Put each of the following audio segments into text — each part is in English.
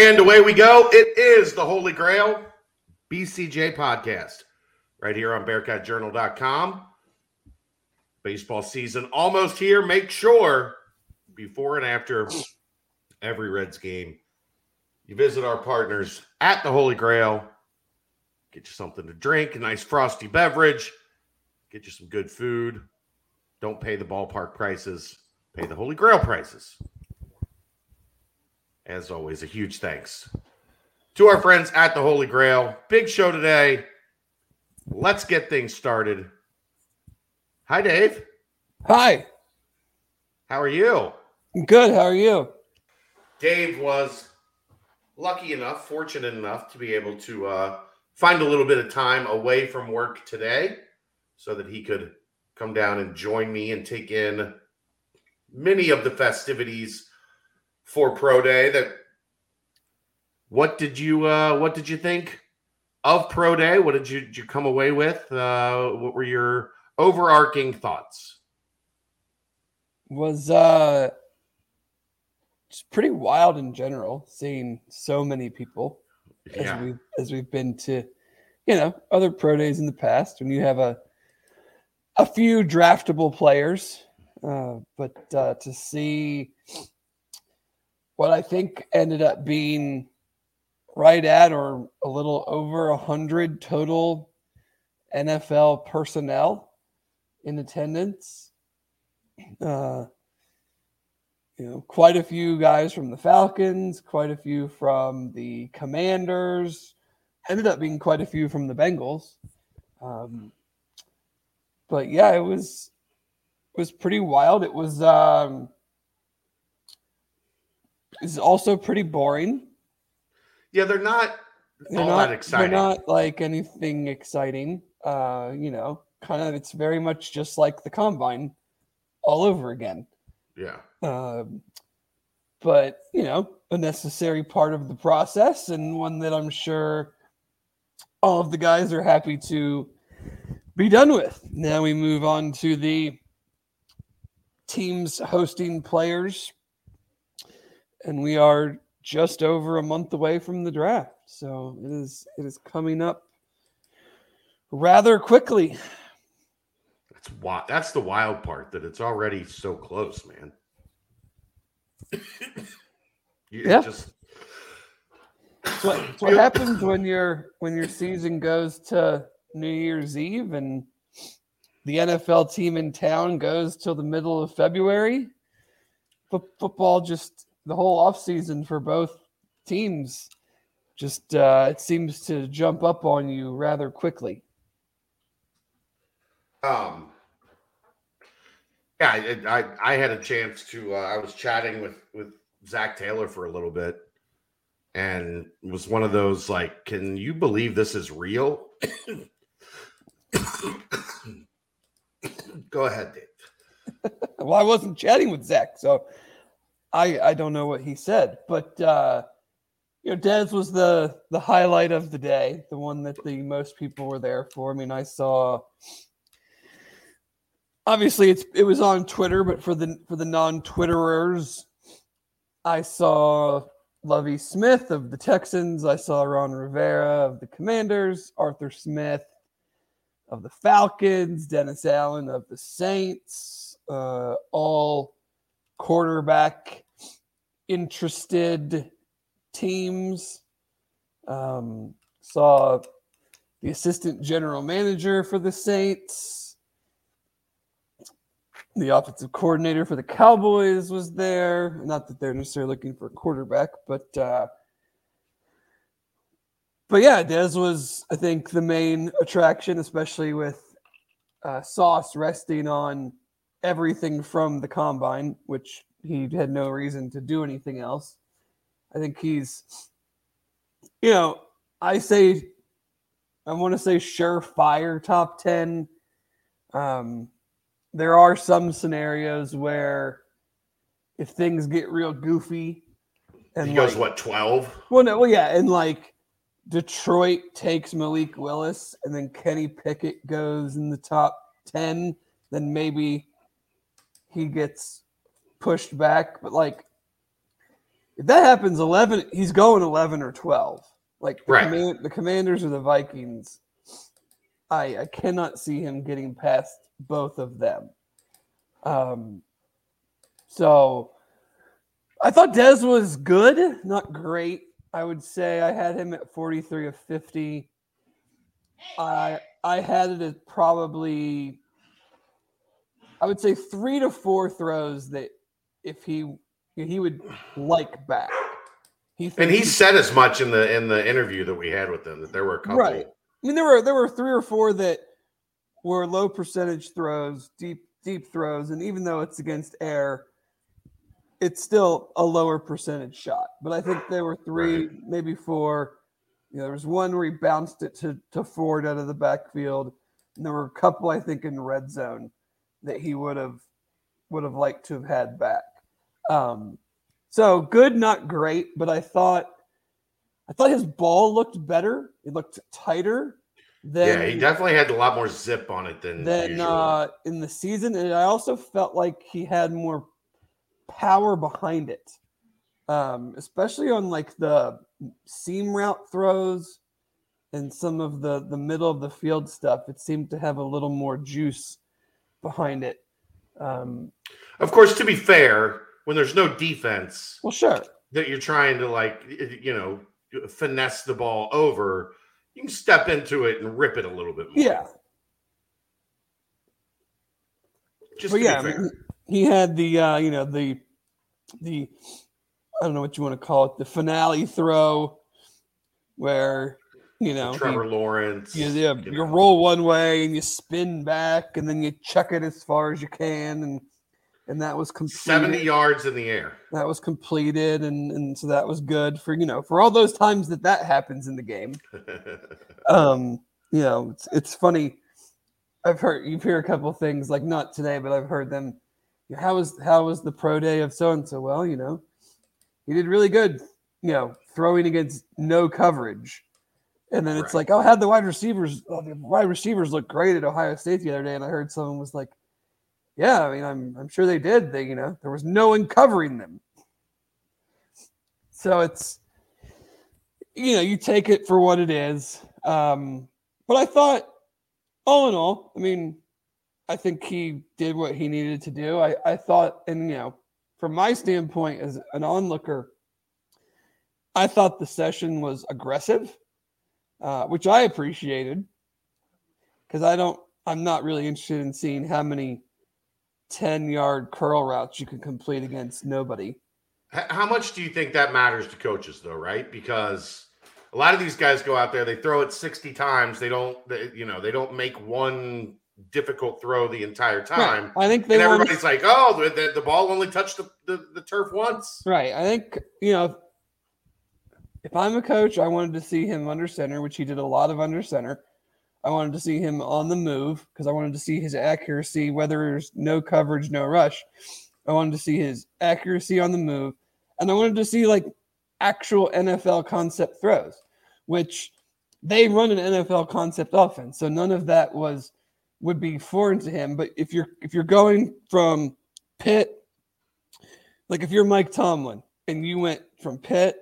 And away we go. It is the Holy Grail BCJ podcast right here on BearcatJournal.com. Baseball season almost here. Make sure before and after every Reds game, you visit our partners at the Holy Grail. Get you something to drink, a nice frosty beverage, get you some good food. Don't pay the ballpark prices, pay the Holy Grail prices. As always, a huge thanks to our friends at the Holy Grail. Big show today. Let's get things started. Hi, Dave. Hi. How are you? Good. How are you? Dave was lucky enough, fortunate enough to be able to uh, find a little bit of time away from work today so that he could come down and join me and take in many of the festivities for Pro Day. That what did you uh, what did you think of Pro Day? What did you, did you come away with? Uh, what were your overarching thoughts? Was uh just pretty wild in general, seeing so many people Yeah. as we as we've been to, you know, other pro days in the past when you have a a few draftable players, uh, but uh, to see what I think ended up being right at or a little over a hundred total NFL personnel in attendance. Uh, you know, quite a few guys from the Falcons, quite a few from the Commanders, ended up being quite a few from the Bengals. Um, but yeah, it was it was pretty wild. It was um, it's also pretty boring. Yeah, they're not They're all not that exciting. they're not like anything exciting. Uh, you know, kind of it's very much just like the combine all over again. yeah. Um, but you know, a necessary part of the process and one that I'm sure all of the guys are happy to be done with. Now we move on to the teams hosting players, and we are just over a month away from the draft. So it is it is coming up rather quickly. That's why that's the wild part that it's already so close, man. You- Yeah. Just It's what, it's what happens when your when your season goes to New Year's Eve and the NFL team in town goes till the middle of February. Fo- football just the whole offseason for both teams just uh, it seems to jump up on you rather quickly. um yeah, I, I I had a chance to uh, I was chatting with with Zac Taylor for a little bit and was one of those like, can you believe this is real? Go ahead, Dave. Well, I wasn't chatting with Zach, so I I don't know what he said, but uh, you know, Dez was the the highlight of the day, the one that the most people were there for. I mean, I saw. Obviously, it's it was on Twitter, but for the for the non Twitterers, I saw Lovie Smith of the Texans. I saw Ron Rivera of the Commanders, Arthur Smith of the Falcons, Dennis Allen of the Saints, uh, all quarterback interested teams. Um, saw the assistant general manager for the Saints. The offensive coordinator for the Cowboys was there. Not that they're necessarily looking for a quarterback, but uh, but yeah, Dez was, I think, the main attraction, especially with uh, Sauce resting on everything from the combine, which he had no reason to do anything else. I think he's, you know, I say, I want to say surefire top 10. Um, there are some scenarios where if things get real goofy and He goes like- what twelve? well, no, well, yeah, and like Detroit takes Malik Willis, and then Kenny Pickett goes in the top ten, then maybe he gets pushed back. But like, if that happens, eleven, he's going eleven or twelve. Like the, Right. command, the Commanders or the Vikings, I I cannot see him getting past both of them. Um, so I thought Dez was good, not great. I would say I had him at forty three of fifty. I I had it at probably I would say three to four throws that if he he would like back. He And thinks he said as much in the in the interview that we had with him that there were a couple. Right. I mean, there were there were three or four that were low percentage throws, deep deep throws, and even though it's against air, it's still a lower percentage shot. But I think there were three, Right. maybe four. You know, there was one where he bounced it to to Ford out of the backfield, and there were a couple I think in red zone that he would have would have liked to have had back. Um, so good, not great, but I thought I thought his ball looked better. It looked tighter than yeah, he definitely had a lot more zip on it than than uh, in the season, and I also felt like he had more power behind it, um, especially on like the seam route throws and some of the the middle of the field stuff. It seemed to have a little more juice behind it. Um, of course, to be fair, when there's no defense well, sure, that you're trying to like you know finesse the ball over, you can step into it and rip it a little bit more. yeah. Just but yeah, I mean, he had the uh, you know the the I don't know what you want to call it the finale throw where you know Trevor Lawrence. you, yeah, you you know. roll one way and you spin back and then you chuck it as far as you can and and that was completed. 70 yards in the air. That was completed and and so that was good for you know for all those times that that happens in the game. Um, you know, it's it's funny. I've heard you hear a couple things like not today, but I've heard them. How was how was the pro day of so and so? Well, you know, he did really good. You know, throwing against no coverage, and then it's like, oh, had the wide receivers, oh, the wide receivers look great at Ohio State the other day, and I heard someone was like, yeah, I mean, I'm I'm sure they did. They, you know, there was no one covering them. So it's, you know, you take it for what it is. Um, but I thought, all in all, I mean, I think he did what he needed to do. I, I thought, and you know, from my standpoint as an onlooker, I thought the session was aggressive, uh, which I appreciated because I don't, I'm not really interested in seeing how many 10 yard curl routes you can complete against nobody. How much do you think that matters to coaches, though, right? Because a lot of these guys go out there, they throw it 60 times. They don't, they, you know, they don't make one difficult throw the entire time. I think they And everybody's like, oh, the, the, the ball only touched the, the, the turf once. Right. I think, you know, if I'm a coach, I wanted to see him under center, which he did a lot of under center. I wanted to see him on the move because I wanted to see his accuracy, whether there's no coverage, no rush. I wanted to see his accuracy on the move. And I wanted to see like actual NFL concept throws, which they run an NFL concept offense. So none of that was would be foreign to him. But if you're if you're going from Pitt, like if you're Mike Tomlin and you went from Pitt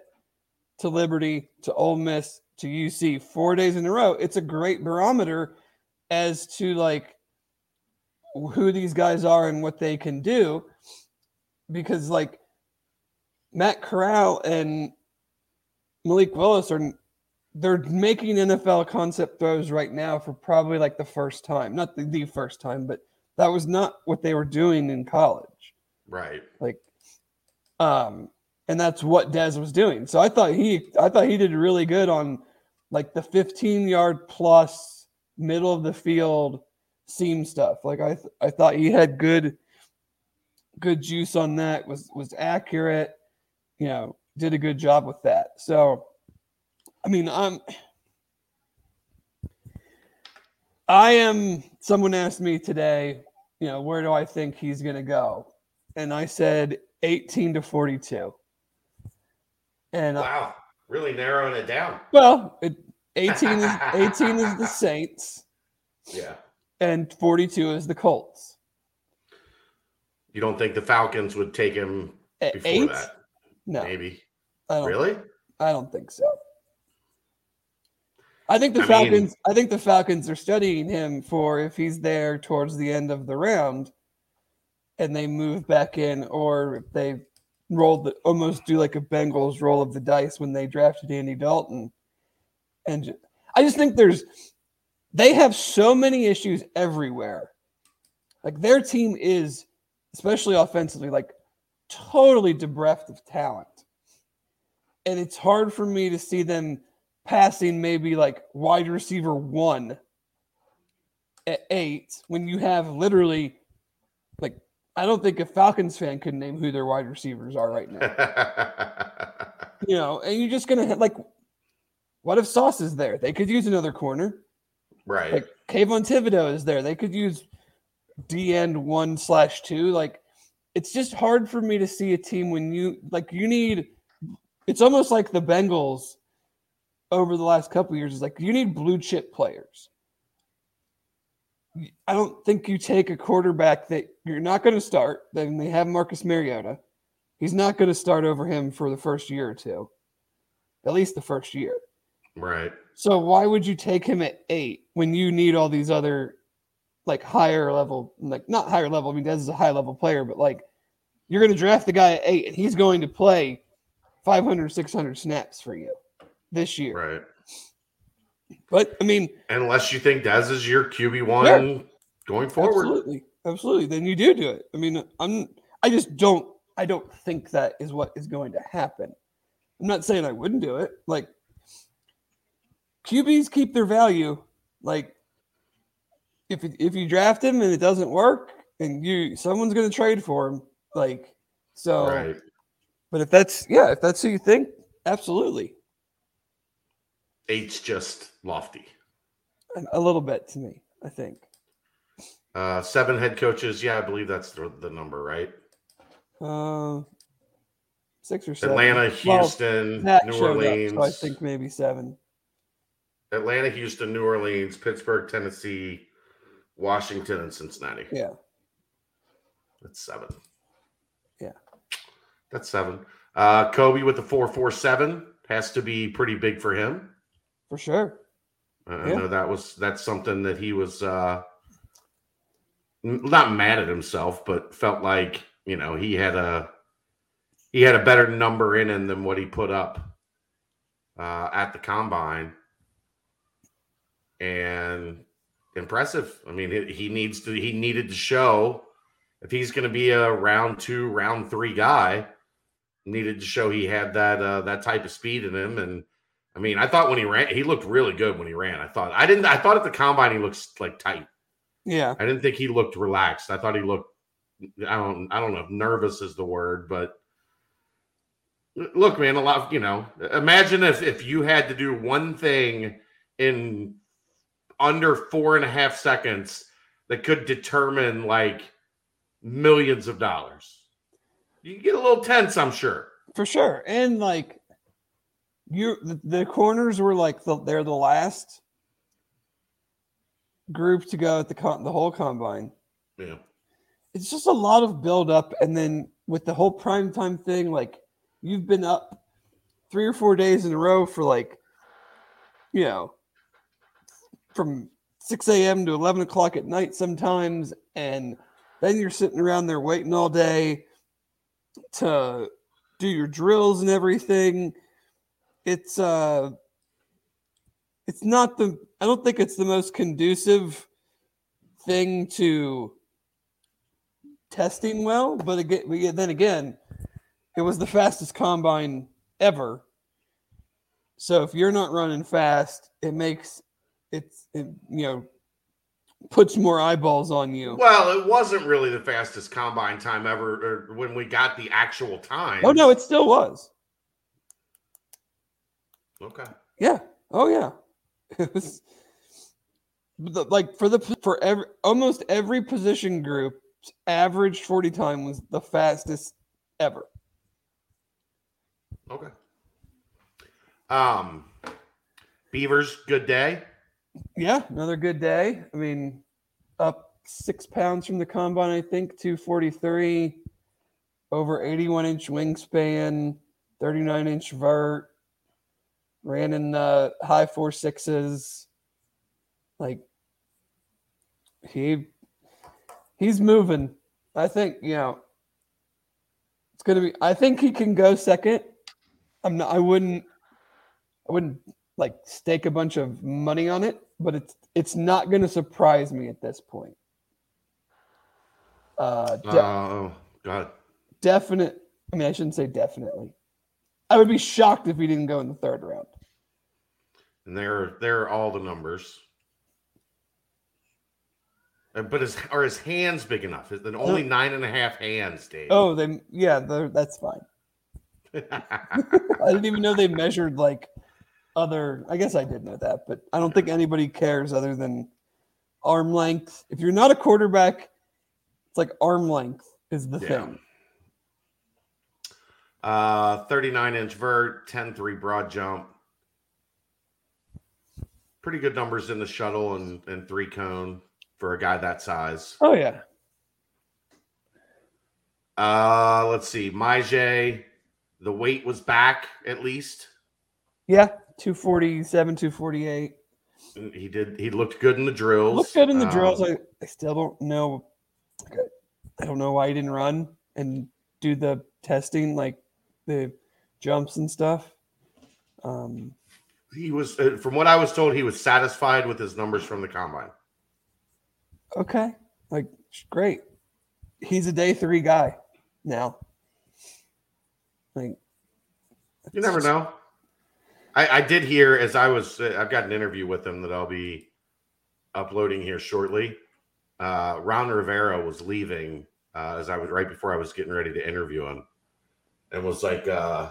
to Liberty to Ole Miss to UC four days in a row, it's a great barometer as to like who these guys are and what they can do. Because like Matt Corral and Malik Willis are they're making NFL concept throws right now for probably like the first time. Not the, the first time, but that was not what they were doing in college. Right. Like um and that's what Dez was doing. So I thought he I thought he did really good on like the 15 yard plus middle of the field seam stuff. Like I th- I thought he had good good juice on that was was accurate, you know, did a good job with that. So I mean, I'm I am someone asked me today, you know, where do I think he's going to go? And I said 18 to 42. And uh, Wow. Really narrowing it down. well, it, 18 is 18 is the Saints Yeah. and 42 is the Colts. You don't think the Falcons would take him At before eight? that? No. Maybe. I don't Really? I don't think so. I think the I mean- Falcons. I think the Falcons are studying him for if he's there towards the end of the round, and they move back in, or if they roll the almost do like a Bengals roll of the dice when they drafted Andy Dalton, and I just think there's they have so many issues everywhere. Like their team is, especially offensively, like totally bereft of talent and it's hard for me to see them passing maybe like wide receiver one at eight when you have literally I don't think a Falcons fan could name who their wide receivers are right now. you know, and you're just gonna like, what if Sauce is there? They could use another corner. right. Like Kayvon Thibodeaux is there. They could use D end one slash two. Like it's just hard for me to see a team when you like you need it's almost like the Bengals over the last couple of years is like you need blue chip players. I don't think you take a quarterback that you're not going to start. Then they have Marcus Mariota. He's not going to start over him for the first year or two, at least the first year. right. So why would you take him at eight when you need all these other like higher level, like not higher level? I mean, Dez is a high level player, but like you're going to draft the guy at eight and he's going to play 500, 600 snaps for you this year. Right. But I mean, Unless you think Dez is your QB one Sure. going forward. absolutely, absolutely. Then you do do it. I mean, I'm, I just don't, I don't think that is what is going to happen. I'm not saying I wouldn't do it. Like QBs keep their value. Like if if you draft him and it doesn't work, and you someone's going to trade for him. Like so. Right. But if that's yeah, if that's who you think, absolutely, Eight's just lofty. a, little bit to me. I think. Uh, seven head coaches. Yeah, I believe that's the, the number, right? Uh, six or seven. Atlanta, Houston, Pat New showed up, Orleans. so I think maybe seven. Atlanta, Houston, New Orleans, Pittsburgh, Tennessee, Washington, and Cincinnati. Yeah. That's seven. Yeah. That's seven. Uh, Coby with the 447 has to be pretty big for him. For sure. I Yeah. know that was that's something that he was uh not mad at himself, but felt like, you know, he had a he had a better number in him than what he put up uh at the combine. And impressive. I mean, he, he needs to he needed to show if he's going to be a round 2, round 3 guy, needed to show he had that uh that type of speed in him and I mean, I thought when he ran, he looked really good when he ran. I thought I didn't. I thought at the combine he looks like tight. Yeah. I didn't think he looked relaxed. I thought he looked. I don't. I don't know if nervous is the word, but look, man. A lot. Of, you know, imagine if if you had to do one thing in under four and a half seconds that could determine like millions of dollars. You get a little tense, I'm sure. For sure. And like you the, the corners were like the, they're the last group to go at the con, the whole combine. Yeah. It's just a lot of build up and then with the whole prime time thing like you've been up 3 or 4 days in a row for like you know from 6 a.m. to 11 o'clock at night sometimes and then you're sitting around there waiting all day to do your drills and everything it's uh it's not the i don't think it's the most conducive thing to testing well but again then again it was the fastest combine ever. So if you're not running fast it makes it's it, you know puts more eyeballs on you. Well, it wasn't really the fastest combine time ever or when we got the actual time. oh no it still was Okay. Yeah. Oh yeah. It was like for the for every almost every position group average 40 time was the fastest ever. Okay. Um Beavers, good day. Yeah, another good day. I mean, up 6 pounds from the combine I think 243 over 81 inch wingspan 39 inch vert, ran in uh, high four sixes. Like he he's moving. I think, you know, it's gonna be I think he can go second. I'm not I wouldn't I wouldn't like stake a bunch of money on it, but it's it's not gonna surprise me at this point. Uh, de- Oh, God. definite. I mean, I shouldn't say definitely. I would be shocked if he didn't go in the third round. And there, there are all the numbers. Uh, But his are his hands big enough? Is it only nine and a half hands, Dave? Oh, then yeah, they're- that's fine. I didn't even know they measured like other. I guess I did know that, but I don't think anybody cares other than arm length. If you're not a quarterback, it's like arm length is the Yeah. thing. uh, 39 inch vert, 10 3 broad jump. Pretty good numbers in the shuttle and, and three cone for a guy that size. Oh yeah, Uh, let's see. Myjai, the weight was back at least. yeah, two forty seven, two forty eight. He did. He looked good in the drills. Looked good in the drills. Um, I, I still don't know. I don't know why he didn't run and do the testing, like the jumps and stuff. Um, he was, uh, from what I was told, he was satisfied with his numbers from the combine. okay, like great. He's a day three guy now. Like You never know. I, I did hear as I was. Uh, I've got an interview with him that I'll be uploading here shortly. Uh, Ron Rivera was leaving uh, as I was right before I was getting ready to interview him, and was like, uh,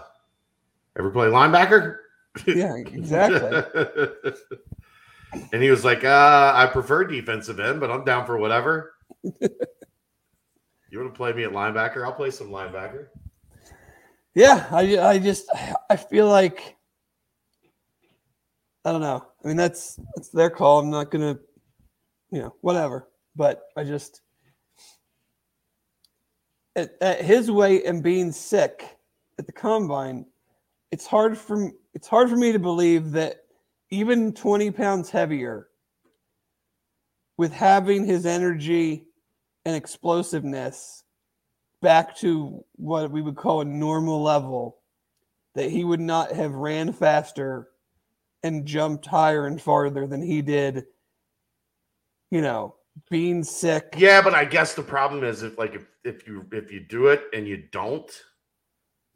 "Ever play linebacker?" Yeah, exactly. and he was like, uh, "I prefer defensive end, but I'm down for whatever." you want to play me at linebacker? I'll play some linebacker. yeah, I I just I feel like I don't know. I mean that's that's their call. I'm not gonna, you know, whatever. But I just at, at his weight and being sick at the combine, it's hard for it's hard for me to believe that even 20 pounds heavier, with having his energy and explosiveness back to what we would call a normal level, that he would not have ran faster and jumped higher and farther than he did, you know, being sick. Yeah, but I guess the problem is if like if, if you if you do it and you don't,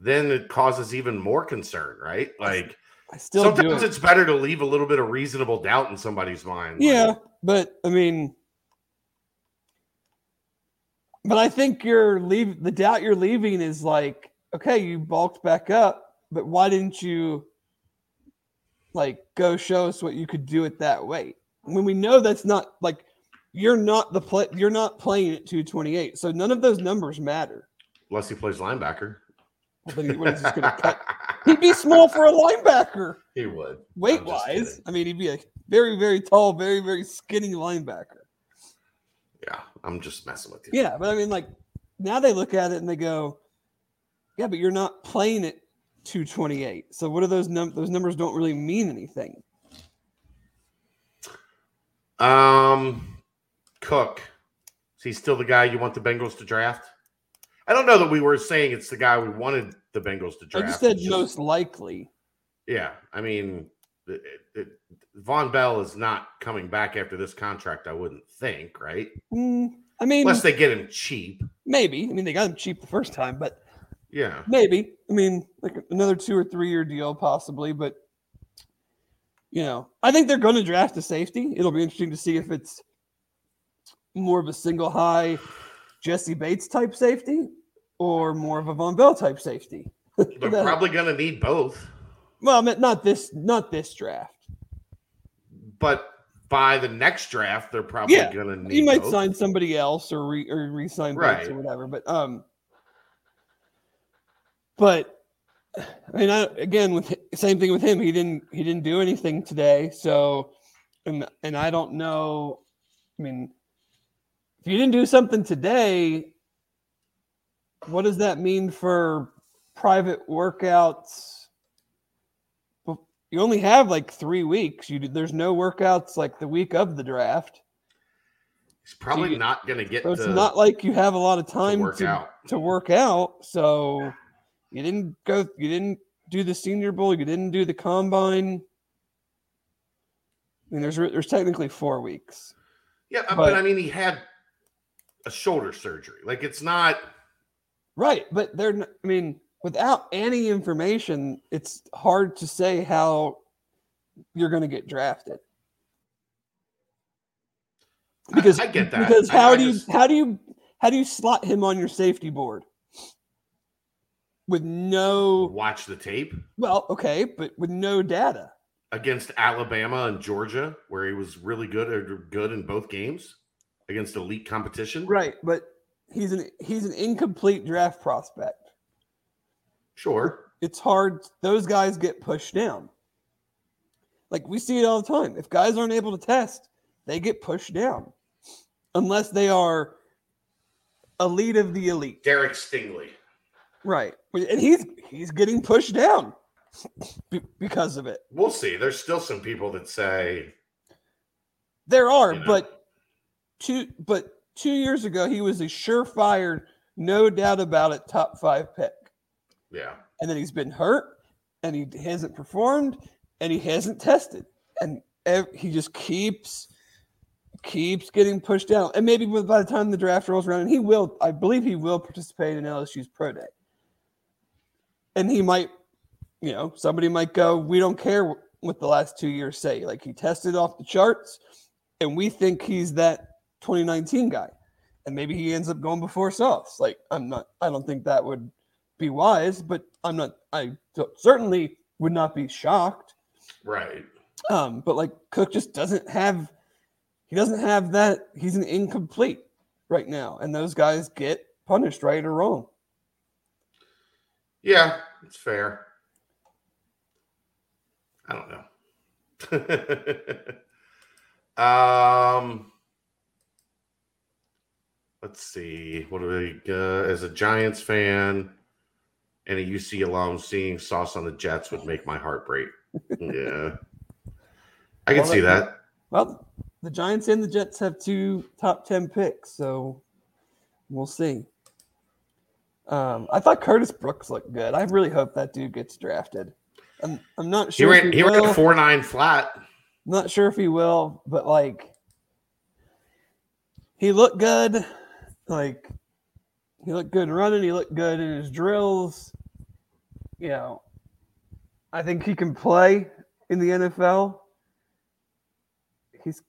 then it causes even more concern, right? Like I still do sometimes it. it's better to leave a little bit of reasonable doubt in somebody's mind. like, Yeah, but I mean, but I think you're leave the doubt you're leaving is like, okay, you bulked back up, but why didn't you like go show us what you could do at that weight? When we know that's not like you're not the play, you're not playing at 228, so none of those numbers matter. unless he plays linebacker. Then he- what is he gonna cut? He'd be small for a linebacker, he would. Weight wise. I mean, he'd be a very, very tall, very, very skinny linebacker. Yeah, I'm just messing with you. Yeah, but I mean, like now they look at it and they go, "Yeah, but you're not playing at 228. So what are those num? Those numbers don't really mean anything." Um, Cook. Is he still the guy you want the Bengals to draft? I don't know that we were saying it's the guy we wanted the Bengals to draft. I just said It's most likely. Yeah, I mean, it, it, Vonn Bell is not coming back after this contract. I wouldn't think, right? Mm, I mean, Unless they get him cheap. maybe. I mean, they got him cheap the first time, but Yeah, maybe. I mean, like another two or three year deal, possibly. But you know, I think they're going to draft a safety. It'll be interesting to see if it's more of a single high Jessie Bates type safety or more of a Vonn Bell type safety. they're probably going to need both, Well, not this, not this draft. but by the next draft, they're probably Yeah, going to need. He might both. sign somebody else or re or re-sign Right. or whatever. But um, but I mean, I, again, with same thing with him. He didn't he didn't do anything today. So, and and I don't know. I mean, if you didn't do something today, what does that mean for private workouts. You only have like three weeks. You there's no workouts like the week of the draft. He's probably you- not going to get So it's to, not like you have a lot of to time work to, out. to work out. So you didn't go. You didn't do the Senior Bowl. You didn't do the combine. I mean, there's there's technically four weeks. Yeah, uh, but, but- I mean, he had a shoulder surgery. Like it's not. Right, but they're. I mean, without any information, it's hard to say how you're going to get drafted. Because I get that. Because I- how I do you just- how do you how do you slot him on your safety board with no watch the tape well, okay, but with no data. against Alabama and Georgia, where he was really good or good in both games against elite competition. Right, but he's an he's an incomplete draft prospect. Sure. it's hard. Those guys get pushed down. Like we see it all the time. If guys aren't able to test, they get pushed down, unless they are elite of the elite. Derek Stingley. Right, and he's he's getting pushed down because of it. We'll see. There's still some people that say, There are, You know. but two but two years ago he was a surefire, no doubt about it, top five pick. yeah, and then he's been hurt and he hasn't performed and he hasn't tested. And ev- he just keeps keeps getting pushed down. And maybe by the time the draft rolls around and he will i believe he will participate in lsu's pro day. And he might you know somebody might go we don't care what the last two years say. Like he tested off the charts and we think he's that 2019 guy and maybe he ends up going before sauce like i'm not i don't think that would be wise, but I'm not. I certainly would not be shocked. right. Um, but like Cook just doesn't have. He doesn't have that. He's an incomplete right now, and those guys get punished right or wrong. Yeah, it's fair. I don't know. um, let's see. What do we? Uh, as a Giants fan and a UC alum, seeing sauce on the Jets would make my heart break. yeah, I can Well, see that-. Well, the Giants and the Jets have two top ten picks, so we'll see. Um, I thought Curtis Brooks looked good. I really hope that dude gets drafted. I'm, I'm not He sure. if ran. He will. ran four nine flat. I'm not sure if he will, but like he looked good. Like he looked good running, he looked good in his drills. You know, I think he can play in the NFL. He's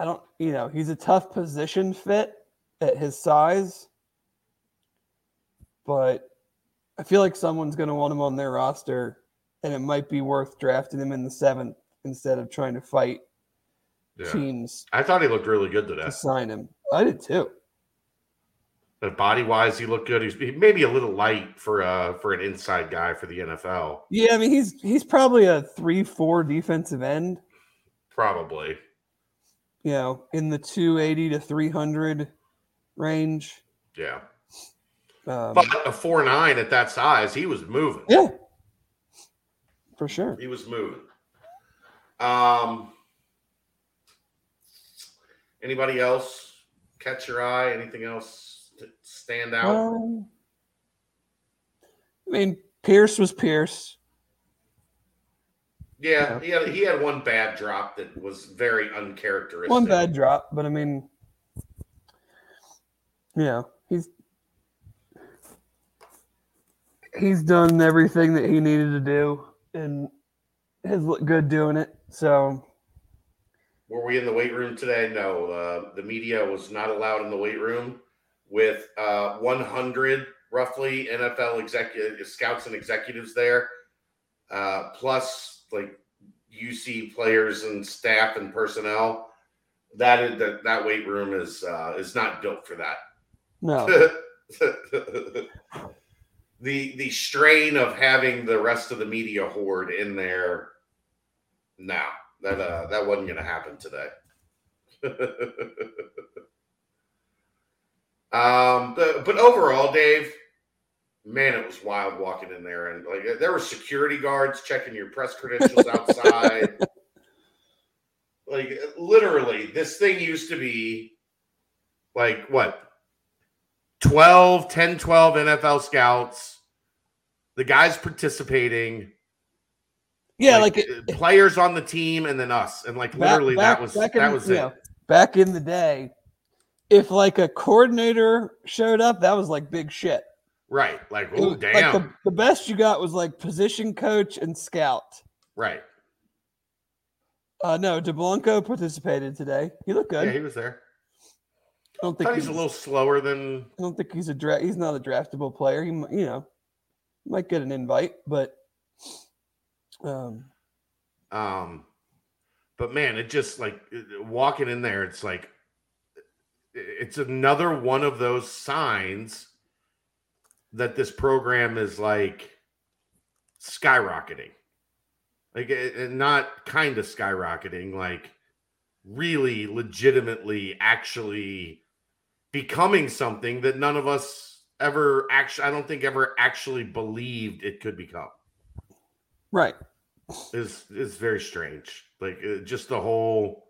I don't, you know, he's a tough position fit at his size. But I feel like someone's going to want him on their roster and it might be worth drafting him in the seventh instead of trying to fight Yeah. teams I thought he looked really good today. to sign him. I did too. But body wise, he looked good. He's maybe a little light for uh for an inside guy for the NFL. Yeah, I mean he's he's probably a three four defensive end. Probably. You know, in the two eighty to three hundred range. Yeah. Um, But a four nine at that size, he was moving. yeah, for sure. He was moving. Um anybody else catch your eye? Anything else to stand out? Um, I mean, Pierce was Pierce. yeah, he had he had one bad drop that was very uncharacteristic. One bad drop, but I mean, yeah, he's he's done everything that he needed to do and has looked good doing it. So Were we in the weight room today? No. Uh, the media was not allowed in the weight room with uh, 100 roughly NFL executive scouts and executives there, uh, plus like UC players and staff and personnel. That is that that weight room is uh, is not built for that. no, the the strain of having the rest of the media horde in there. No, that uh, that wasn't going to happen today. um, but, but overall, Dave, man, it was wild walking in there, and like there were security guards checking your press credentials outside. like literally, this thing used to be like what 12, 10, 12 NFL scouts, the guys participating. Yeah, like, like it, players on the team, and then us, and like back, literally back, that was that in, was it. Know, back in the day, if like a coordinator showed up, that was like big shit. Right. Like, oh damn. Like the, the best you got was like position coach and scout. Right. Uh no, DeBlanco participated today. He looked good. Yeah, he was there. I don't think he's, he's, a little slower than. I don't think he's a draft. He's not a draftable player. He, you know, might get an invite, but. Um. Um, but man, it just like walking in there, it's like it's another one of those signs that this program is like skyrocketing. Like not kind of skyrocketing, like really legitimately actually becoming something that none of us ever actually I don't think ever actually believed it could become. Right. Is is very strange. Like just the whole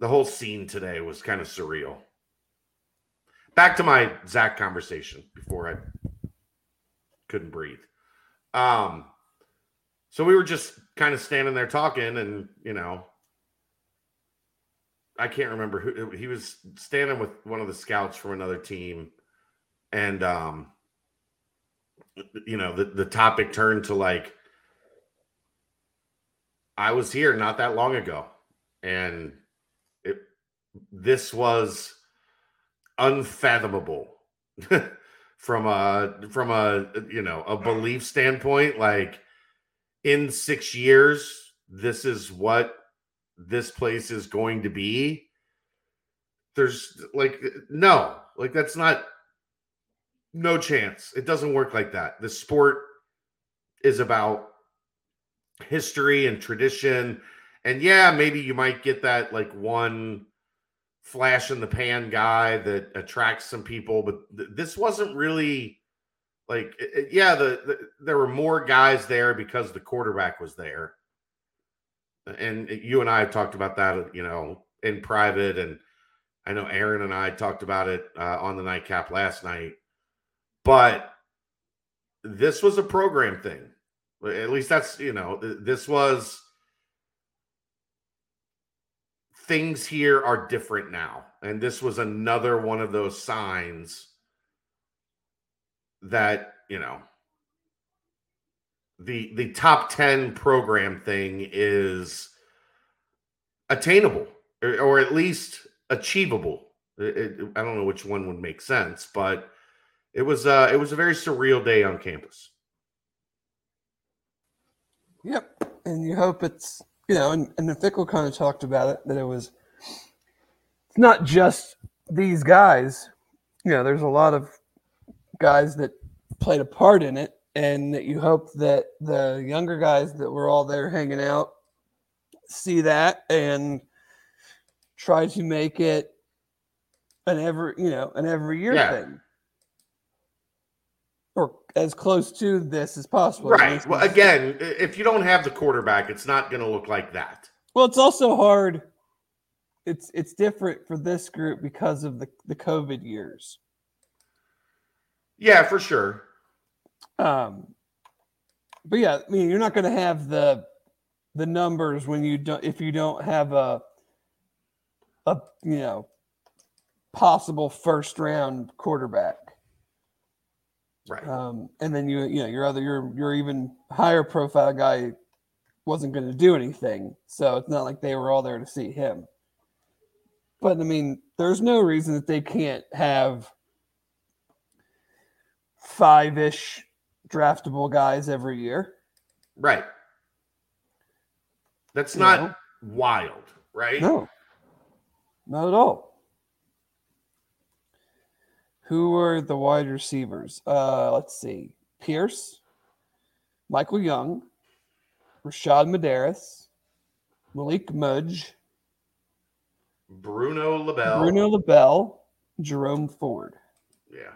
the whole scene today was kind of surreal. Back to my Zach conversation before I couldn't breathe. Um, so we were just kind of standing there talking, and you know, I can't remember who he was standing with one of the scouts from another team, and um, you know, the the topic turned to like, I was here not that long ago, and it, this was unfathomable from a from a you know a belief standpoint like in 6 years this is what this place is going to be. There's like no like that's not no chance. It doesn't work like that. The sport is about history and tradition and yeah maybe you might get that like one flash in the pan guy that attracts some people, but th- this wasn't really like it, yeah, the, the, there were more guys there because the quarterback was there. And you and I have talked about that, you know, in private, and I know Aaron and I talked about it uh, on the nightcap last night. But this was a program thing. At least that's you know, this was things here are different now. And this was another one of those signs that, you know, the the top 10 program thing is attainable or, or at least achievable. It, it, I don't know which one would make sense, but it was uh it was a very surreal day on campus. Yep, and you hope it's you know, and, and Fickell kind of talked about it that it was it's not just these guys. You know, there's a lot of guys that played a part in it, and that you hope that the younger guys that were all there hanging out see that and try to make it an every you know an every year yeah. thing or as close to this as possible. Right. Well, again, if you don't have the quarterback, it's not going to look like that. Well, it's also hard. It's it's different for this group because of the the COVID years. Yeah, for sure. Um, but yeah, I mean, you're not going to have the the numbers when you don't if you don't have a a you know possible first round quarterback. Right. Um, and then you, you know, your other, your, your even higher profile guy wasn't going to do anything. So it's not like they were all there to see him. But I mean, there's no reason that they can't have five ish draftable guys every year. Right. That's you not know? wild, right? No, not at all. Who were the wide receivers? Uh, let's see. Pierce, Michael Young, Rashad Medaris, Malik Mudge, Bruno LaBelle, Bruno LaBelle, Jerome Ford. Yeah.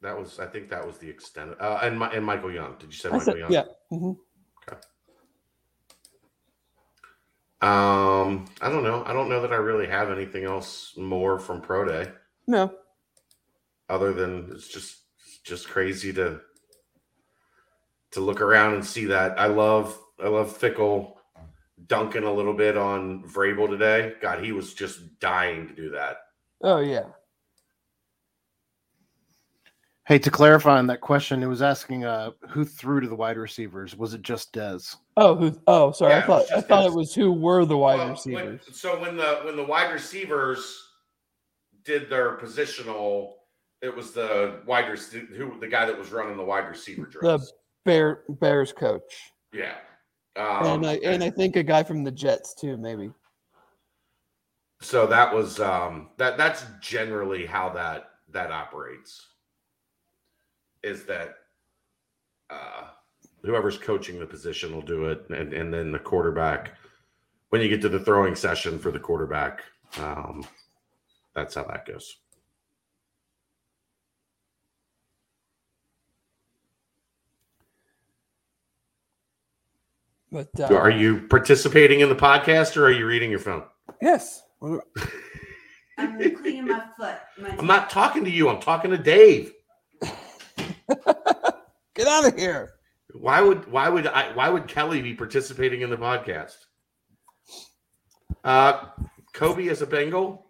That was, I think, that was the extent. Uh, and my, and Michael Young. Did you say I Michael said, Young? yeah. mhm. Um, I don't know. I don't know that I really have anything else more from Pro Day No. other than it's just it's just crazy to to look around and see that. I love I love Fickell dunking a little bit on Vrabel today. God, he was just dying to do that. Oh yeah. Hey, to clarify on that question, it was asking uh, who threw to the wide receivers. Was it just Dez? Oh, who? Oh, sorry. Yeah, I thought I just thought it was who were the wide Well, when- receivers. so when the when the wide receivers did their positional, it was the wide rec- who the guy that was running the wide receiver drills. The Bear Bears coach, yeah. Um, and I and I think a guy from the Jets too, maybe. so that was um that that's generally how that that operates is that uh whoever's coaching the position will do it and and then the quarterback when you get to the throwing session for the quarterback um that's how that goes But So uh, are you participating in the podcast or are you reading your phone Yes. I'm cleaning my foot. My i'm not talking to you i'm talking to dave Get out of here. why would why would i why would kelly be participating in the podcast uh Coby as a bengal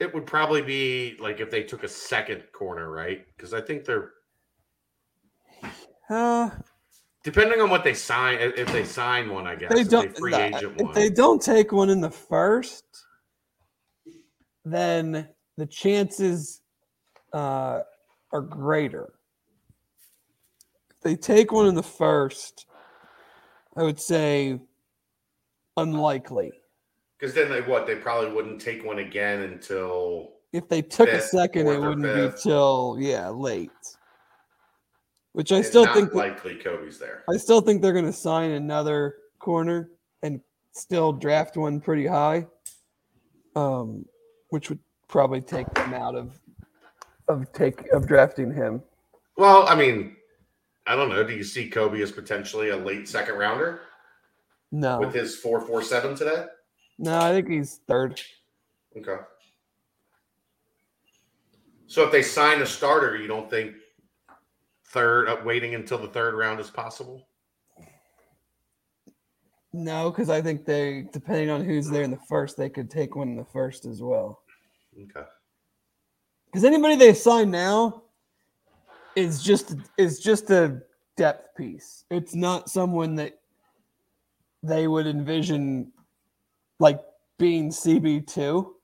it would probably be like if they took a second corner right because i think they're Uh, depending on what they sign if if they sign one i guess they don't. free nah, agent if one they don't take one in the first, then the chances uh, are greater. If they take one in the first, I would say unlikely. because then they what they probably wouldn't take one again until If they took a second, it wouldn't fifth. be till yeah late. Which I it's still think that- likely Coby's there I still think they're going to sign another corner and still draft one pretty high, um, which would probably take them out of of take of drafting him. well i mean i don't know do you see Coby as potentially a late second rounder No, with his 447 today no, I think he's third. Okay. So if they sign a starter, you don't think third uh, waiting until the third round is possible? No, because I think they, depending on who's there in the first, they could take one in the first as well. Okay. Because anybody they sign now is just is just a depth piece. It's not someone that they would envision like being CB two.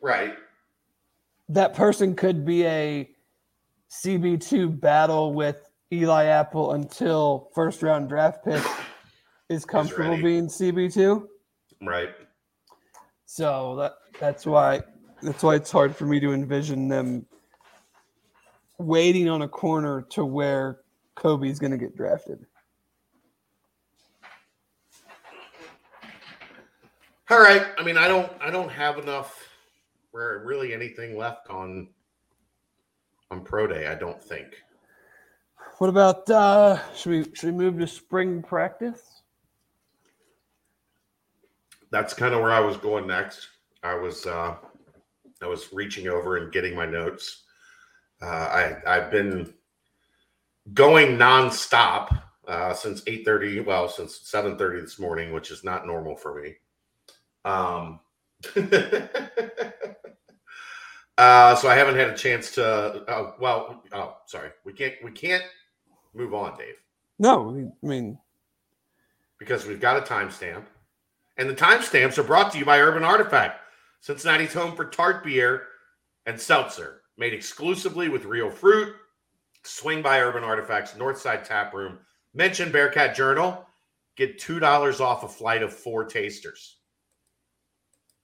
Right. That person could be a CB two battle with Eli Apple until first round draft pick is comfortable being CB two. Right. So that that's why that's why it's hard for me to envision them waiting on a corner to where Coby's going to get drafted. All right. I mean, I don't I don't have enough or really anything left on on pro day, I don't think. What about uh should we should we move to spring practice? That's kind of where I was going next. I was uh I was reaching over and getting my notes. Uh I I've been going nonstop uh since 8:30, well, since 7:30 this morning, which is not normal for me. Um Uh, so I haven't had a chance to. Oh, well, oh, sorry. We can't. We can't move on, Dave, No, I mean because we've got a timestamp, and the timestamps are brought to you by Urban Artifact, Cincinnati's home for tart beer and seltzer, made exclusively with real fruit. Swing by Urban Artifacts Northside Tap Room. Mention Bearcat Journal. Get two dollars off a flight of four tasters.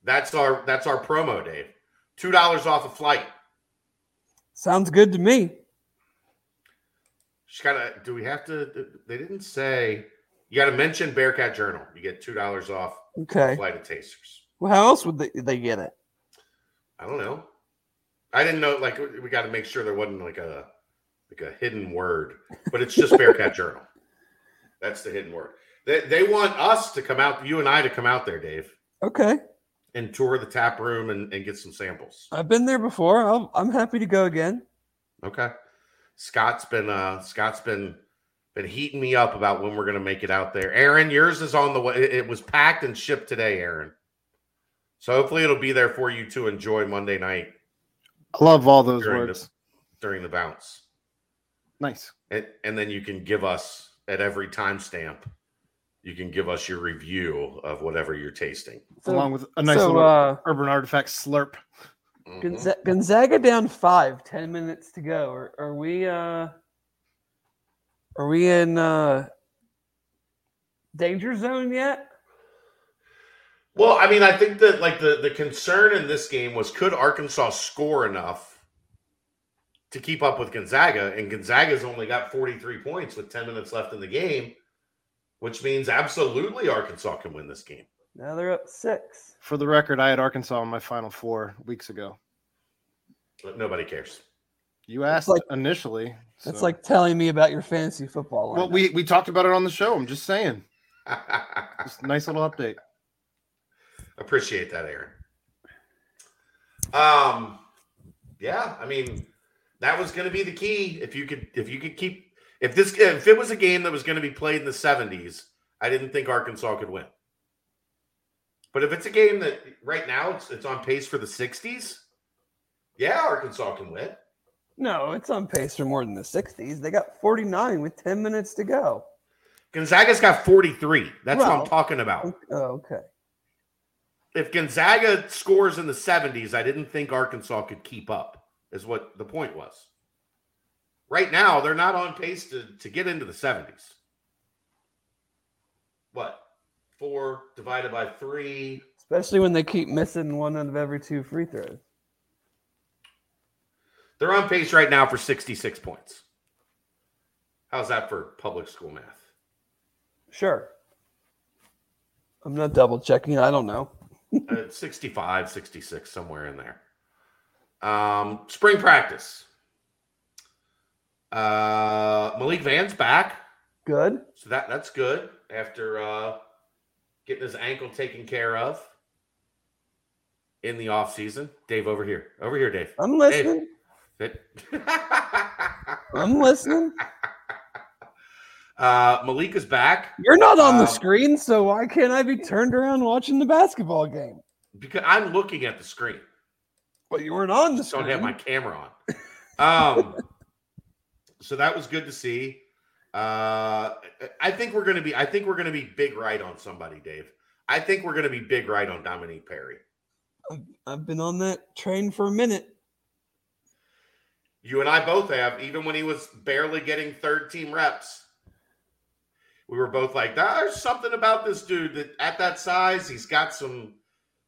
That's our that's our promo, Dave. Two dollars off a flight. sounds good to me. Just gotta. Do we have to? They didn't say. You got to mention Bearcat Journal. You get two dollars off a Okay. flight of tasters. Well, how else would they, they get it? I don't know. I didn't know. Like we- got to make sure there wasn't like a like a hidden word, but it's just Bearcat Journal. That's the hidden word. They they want us to come out, you and I to come out there, Dave, Okay. and tour the tap room and, and get some samples. I've been there before. I'll, I'm happy to go again. Okay. Scott's been uh Scott's been been heating me up about when we're gonna make it out there. Aaron, yours is on the way. It, it was packed and shipped today, Aaron. So hopefully it'll be there for you to enjoy Monday night I love all those during words. the during the bounce. Nice. And, and then you can give us at every timestamp, you can give us your review of whatever you're tasting. So, Along with a nice so little uh, urban artifact slurp. Mhm. Gonzaga down five, 10 minutes to go. Are, are we uh are we in uh danger zone yet? Well, I mean, I think that like the the concern in this game was could Arkansas score enough to keep up with Gonzaga, and Gonzaga's only got 43 points with 10 minutes left in the game, which means absolutely Arkansas can win this game. Now they're up six. For the record, I had Arkansas in my final four weeks ago. But nobody cares. You asked like- initially. That's so- like telling me about your fantasy football. well, we we talked about it on the show. I'm just saying. Just a nice little update. Appreciate that, Aaron. Um, yeah, I mean, that was going to be the key. If you could, if you could keep, if this, if it was a game that was going to be played in the seventies, I didn't think Arkansas could win. But if it's a game that right now it's it's on pace for the sixties, yeah, Arkansas can win. no, it's on pace for more than the 60s. They got 49 with 10 minutes to go. Gonzaga's got forty three. That's what I'm talking about. Oh, okay. If Gonzaga scores in the 70s, I didn't think Arkansas could keep up, is what the point was. Right now, they're not on pace to, to get into the 70s. What? Four divided by three. Especially when they keep missing one out of every two free throws. They're on pace right now for 66 points. How's that for public school math? Sure. I'm not double checking. I don't know. Uh, 65, 66, somewhere in there. Um, spring practice. Uh, Malik Vann's back. Good. So that that's good after uh, getting his ankle taken care of in the off season. Dave, over here, over here, Dave. I'm listening. Sit. I'm listening. Uh, Malik is back You're not on the Um, screen, so why can't I be turned around watching the basketball game? because I'm looking at the screen. But you weren't on the Just screen. don't have my camera on. Um, so that was good to see. Uh, I think we're going to be. I think we're going to be big right on somebody, Dave. I think we're going to be big right on Dominique Perry. I've been on that train for a minute. You and I both have, even when he was barely getting third team reps. We were both like, there's something about this dude that at that size, he's got some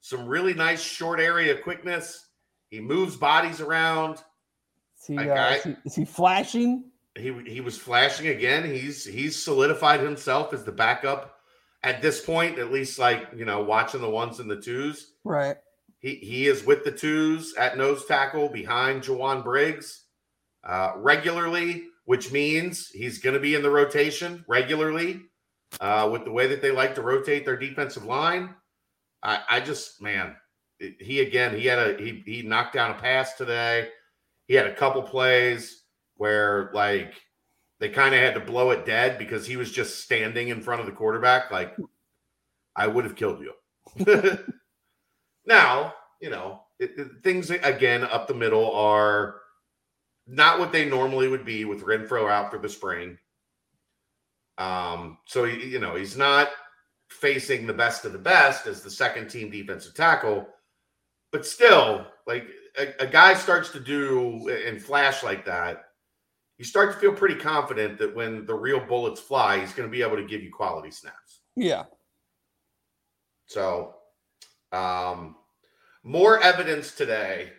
some really nice short area quickness. He moves bodies around. Is he, uh, guy- is he, is he flashing? He he was flashing again. He's he's solidified himself as the backup at this point, at least like, you know, watching the ones and the twos. Right. He he is with the twos at nose tackle behind Jowon Briggs uh, regularly, which means he's going to be in the rotation regularly uh, with the way that they like to rotate their defensive line. I, I just man, he again he had a he he knocked down a pass today. He had a couple plays where like they kind of had to blow it dead because he was just standing in front of the quarterback. Like I would have killed you. Now, you know, it, it- things again up the middle are not what they normally would be with Renfro out for the spring. Um, so you know, he's not facing the best of the best as the second team defensive tackle, but still, like a, a guy starts to do and flash like that, you start to feel pretty confident that when the real bullets fly, he's going to be able to give you quality snaps. Yeah. So, um, more evidence today.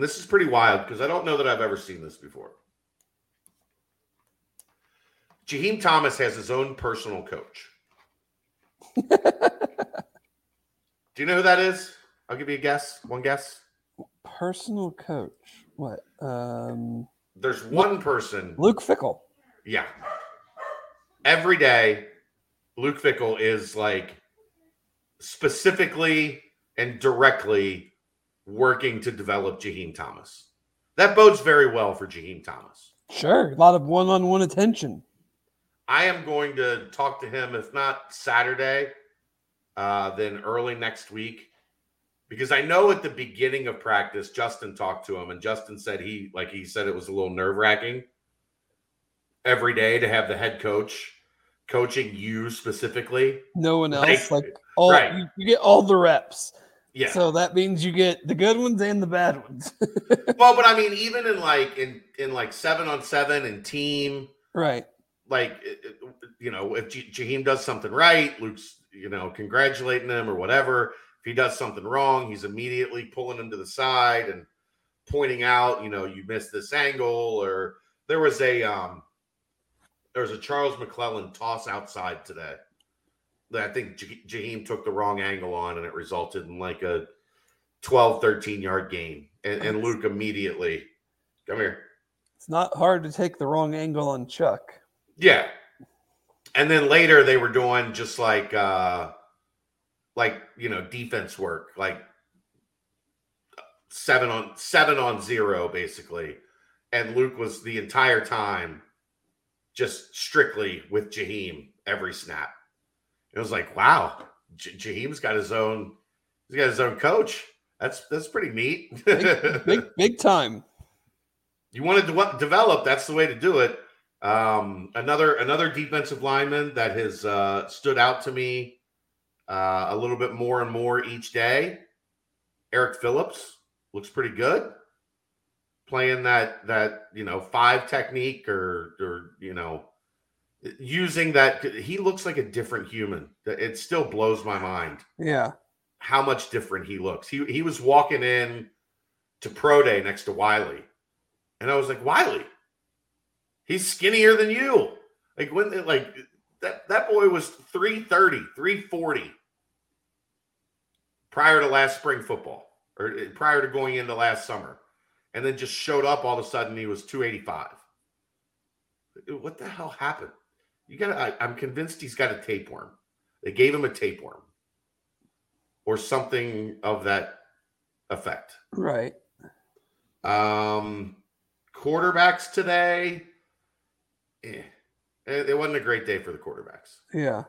And this is pretty wild because I don't know that I've ever seen this before. Jaheim Thomas has his own personal coach. Do you know who that is? I'll give you a guess. One guess. Personal coach. What? Um, There's one person. Luke Fickell. Yeah. Every day, Luke Fickell is like specifically and directly working to develop Jaheim Thomas. That bodes very well for Jaheim Thomas. Sure, a lot of one-on-one attention. I am going to talk to him, if not Saturday, uh, then early next week, because I know at the beginning of practice, Justin talked to him, and Justin said he, like he said, it was a little nerve wracking every day to have the head coach coaching you specifically. No one Like- else. Like all, right. you, you get all the reps. Yeah. So that means you get the good ones and the bad ones. well, but I mean, even in like in in like seven on seven and team, right. like you know, if J- Jaheim does something right, Luke's you know congratulating him or whatever. If he does something wrong, he's immediately pulling him to the side and pointing out, you know, you missed this angle. Or there was a um, there was a Charles McClellan toss outside today that I think Jaheim took the wrong angle on, and it resulted in like a 12, 13 yard gain. And, and Luke immediately, come here. It's not hard to take the wrong angle on Chuck. Yeah. And then later they were doing just like uh like you know defense work, like seven on seven on zero basically. And Luke was the entire time just strictly with Jaheim every snap. It was like, wow, J- Jaheim's got his own he's got his own coach. That's that's pretty neat. Big, big, big time. you want to de- develop that's the way to do it um, another another defensive lineman that has uh, stood out to me uh, a little bit more and more each day eric phillips looks pretty good playing that that you know five technique or or you know using that he looks like a different human it still blows my mind Yeah. how much different he looks. He he was walking in to pro day next to Wiley. And I was like, Wiley, he's skinnier than you. Like when like that that boy was 330, 340 prior to last spring football or uh, prior to going into last summer. And then just showed up all of a sudden he was 285. What the hell happened? You got to I'm convinced he's got a tapeworm. They gave him a tapeworm or something of that effect. Right. Um, quarterbacks today, eh, it, it wasn't a great day for the quarterbacks. Yeah.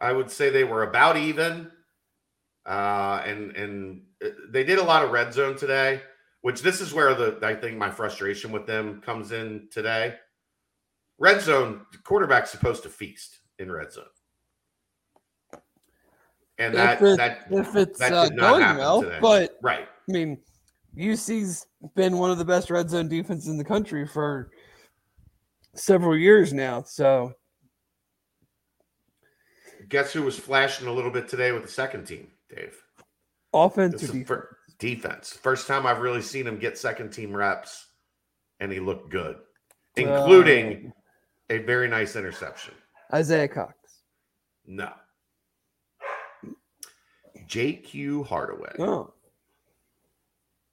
I would say they were about even, uh, and and uh, they did a lot of red zone today. Which this is where the I think my frustration with them comes in today. Red zone the quarterback's supposed to feast in red zone, and that if, it- that if it's that uh, going well, today. but right. I mean, UC's been one of the best red zone defenses in the country for several years now. So Guess who was flashing a little bit today with the second team, Dave? offense or defense? fir- defense. First time I've really seen him get second team reps, and he looked good, including a very nice interception. Isaiah Cox. No. JQ Hardaway, Oh,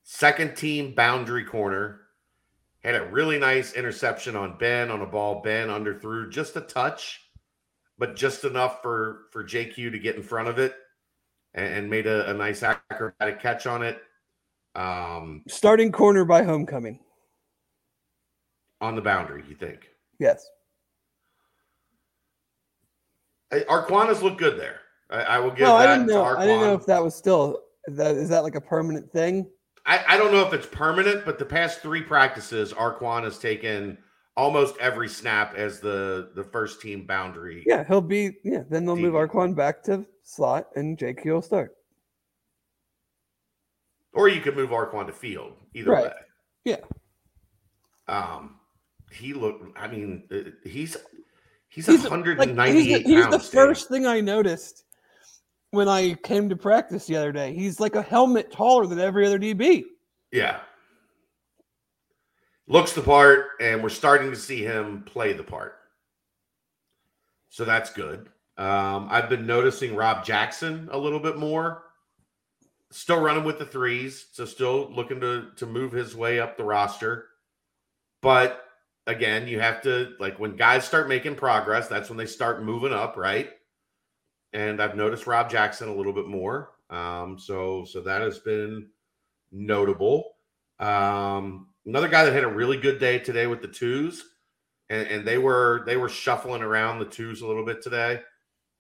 second team boundary corner, had a really nice interception on Ben on a ball. Ben underthrew just a touch, but just enough for for JQ to get in front of it and, and made a, a nice acrobatic catch on it. Um, starting corner by homecoming. on the boundary, you think? Yes. Arquanas look good there. I, I will give No, I that didn't to know. I didn't know if that was still that is that like a permanent thing. I, I don't know if it's permanent, but the past three practices, Arquon has taken almost every snap as the the first team boundary. Yeah, he'll be. Yeah, then they'll move DB. Arquon back to slot, and JQ will start. Or you could move Arquon to field. Either Right. way. Yeah. Um, he looked. I mean, uh, he's he's, He's, 198 like, he's, the- he's the first thing I noticed when I came to practice the other day. He's like a helmet taller than every other DB. Yeah. Looks the part, and we're starting to see him play the part. So that's good. Um, I've been noticing Rob Jackson a little bit more still running with the threes, so still looking to to move his way up the roster. But again, you have to like when guys start making progress, that's when they start moving up, right? And I've noticed Rob Jackson a little bit more. Um, so so that has been notable. Um, another guy that had a really good day today with the twos, and, and they were they were shuffling around the twos a little bit today.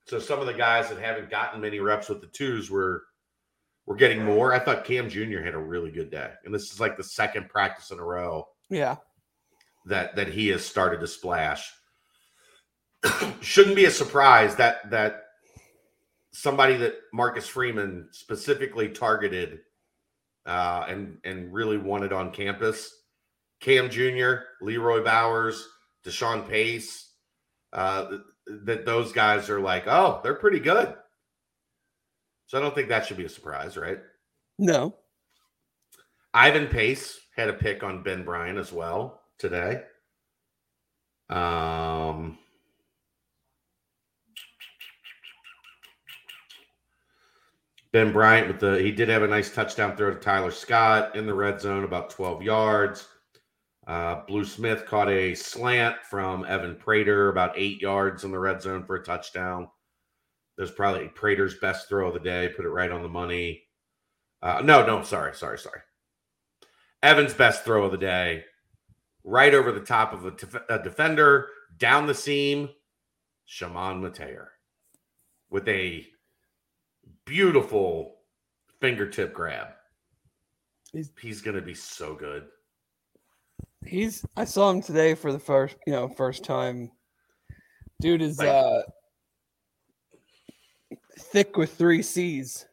So some of the guys that haven't gotten many reps with the twos were were getting more. I thought Cam Jr. had a really good day, and this is like the second practice in a row Yeah. That that he has started to splash. Shouldn't be a surprise that that somebody that Marcus Freeman specifically targeted uh, and and really wanted on campus, Cam Jr., Leroy Bowers, Deshawn Pace, uh, that those guys are like, oh, they're pretty good. So I don't think that should be a surprise, right? No. Ivan Pace had a pick on Ben Bryant as well today. Um, Ben Bryant with the he did have a nice touchdown throw to Tyler Scott in the red zone, about 12 yards. Uh, Blue Smith caught a slant from Evan Prater, about eight yards in the red zone for a touchdown. There's probably Prater's best throw of the day. Put it right on the money. Uh, no, no, sorry, sorry, sorry. Evan's best throw of the day, right over the top of a, def- a defender, down the seam. Chamon Metayer with a beautiful fingertip grab. He's- He's going to be so good. He's I saw him today for the first, you know, first time. Dude is Like- uh thick with three C's.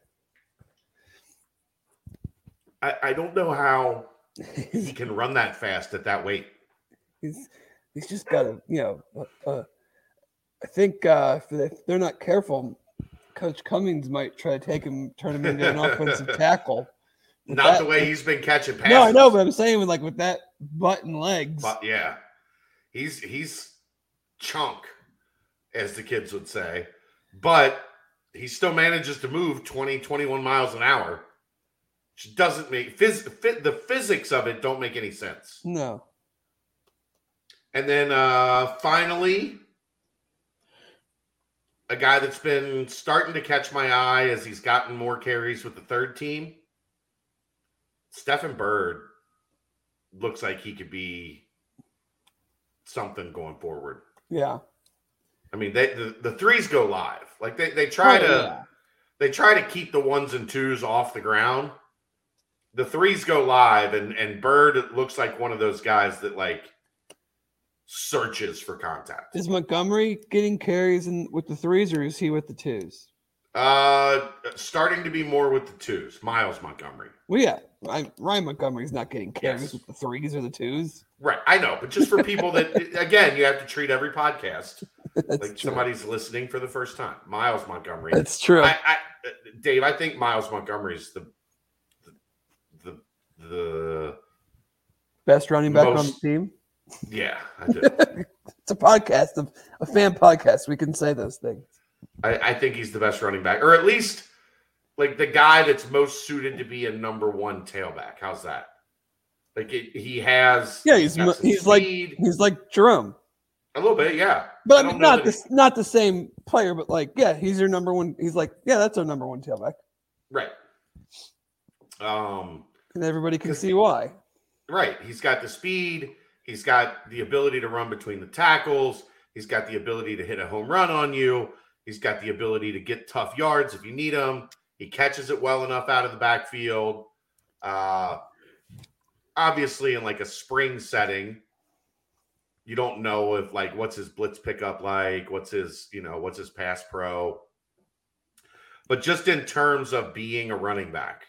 I, I don't know how he can run that fast at that weight. he's he's just got a you know uh, I think uh if they're not careful, Coach Cummings might try to take him, turn him into an offensive tackle. With Not that- the way he's been catching passes. No, I know, but I'm saying with like with that butt and legs. But yeah, he's he's chunk, as the kids would say. But he still manages to move 20, 21 miles an hour. Which doesn't make phys, fit the physics of it don't make any sense. No. And then uh finally, a guy that's been starting to catch my eye as he's gotten more carries with the third team. Stephen Bird looks like he could be something going forward. Yeah. I mean, they the, the threes go live. Like they, they try Oh, to yeah. they try to keep the ones and twos off the ground. The threes go live, and and Bird looks like one of those guys that like searches for contact. Is Montgomery getting carries in with the threes or is he with the twos? Uh, starting to be more with the twos. Myles Montgomery, Well, yeah, Ryan, Ryan Montgomery's not getting carries Yes. with the threes or the twos. right? I know, but just for people that again, you have to treat every podcast like true. somebody's listening for the first time. Myles Montgomery. That's true. I, I, Dave, I think Myles Montgomery is the the Best running back on the team. yeah. I. It's a podcast, of a fan podcast. We can say those things. I, I think he's the best running back, or at least like the guy that's most suited to be a number one tailback. How's that? Like it, he has, Yeah, he's some he's like- He's like Jerome, a little bit, yeah. but I mean, not the not the same player. But like, yeah, he's your number one. He's like, yeah, that's our number one tailback, Right. Um. And everybody can see why. Right. He's got the speed. He's got the ability to run between the tackles. He's got the ability to hit a home run on you. He's got the ability to get tough yards if you need them. He catches it well enough out of the backfield. Uh, obviously, in like a spring setting, you don't know if like what's his blitz pickup like, what's his you know what's his pass pro. But just in terms of being a running back,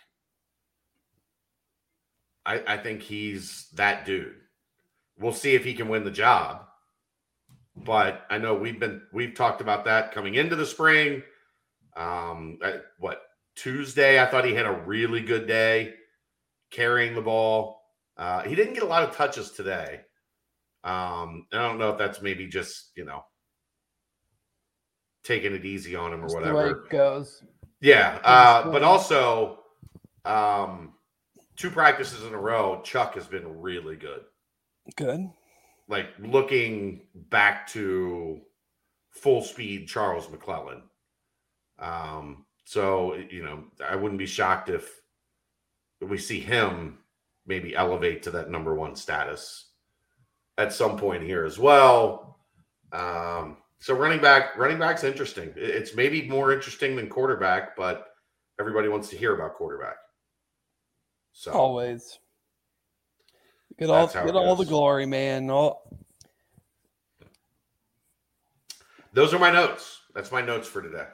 I, I think he's that dude. We'll see if he can win the job. But I know we've been we've talked about that coming into the spring. Um, I- what Tuesday? I thought he had a really good day carrying the ball. Uh, he didn't get a lot of touches today. Um, I don't know if that's maybe just you know taking it easy on him or Just the way whatever. it goes. Yeah, uh, but also um, two practices in a row, Chuck has been really good. Good. Like looking back to full speed Charles McClellan. Um, so you know, I wouldn't be shocked if we see him maybe elevate to that number one status at some point here as well. Um, so running back, running back's interesting. It's maybe more interesting than quarterback, but everybody wants to hear about quarterback. So Always. Get all That's how it get all the glory, man. All those are my notes. That's my notes for today.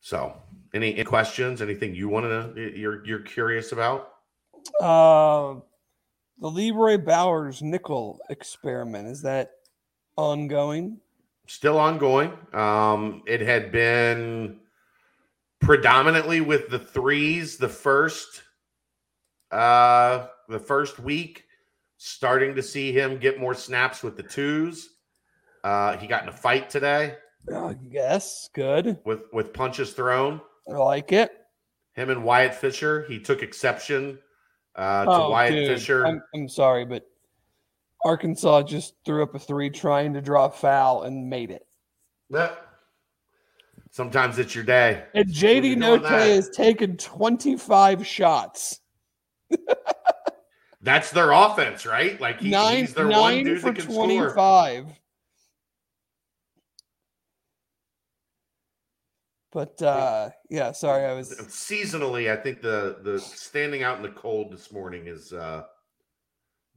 So, any, any questions? Anything you want to you're you're curious about? uh the Leroy Bowers nickel experiment. Is that ongoing? Still ongoing. Um, it had been predominantly with the threes the first uh the first week starting to see him get more snaps with the twos uh he got in a fight today Uh, yes, good. with with punches thrown I like it. him and wyatt fisher he took exception uh to Oh, wyatt dude, fisher I'm, I'm sorry, but Arkansas just threw up a three trying to draw a foul and made it. Yeah. Sometimes it's your day And JD Notae has taken 25 shots. that's their offense right like he, nine he's their one nine dude for that can score 25. But uh yeah, sorry, I was seasonally i think the the standing out in the cold this morning is uh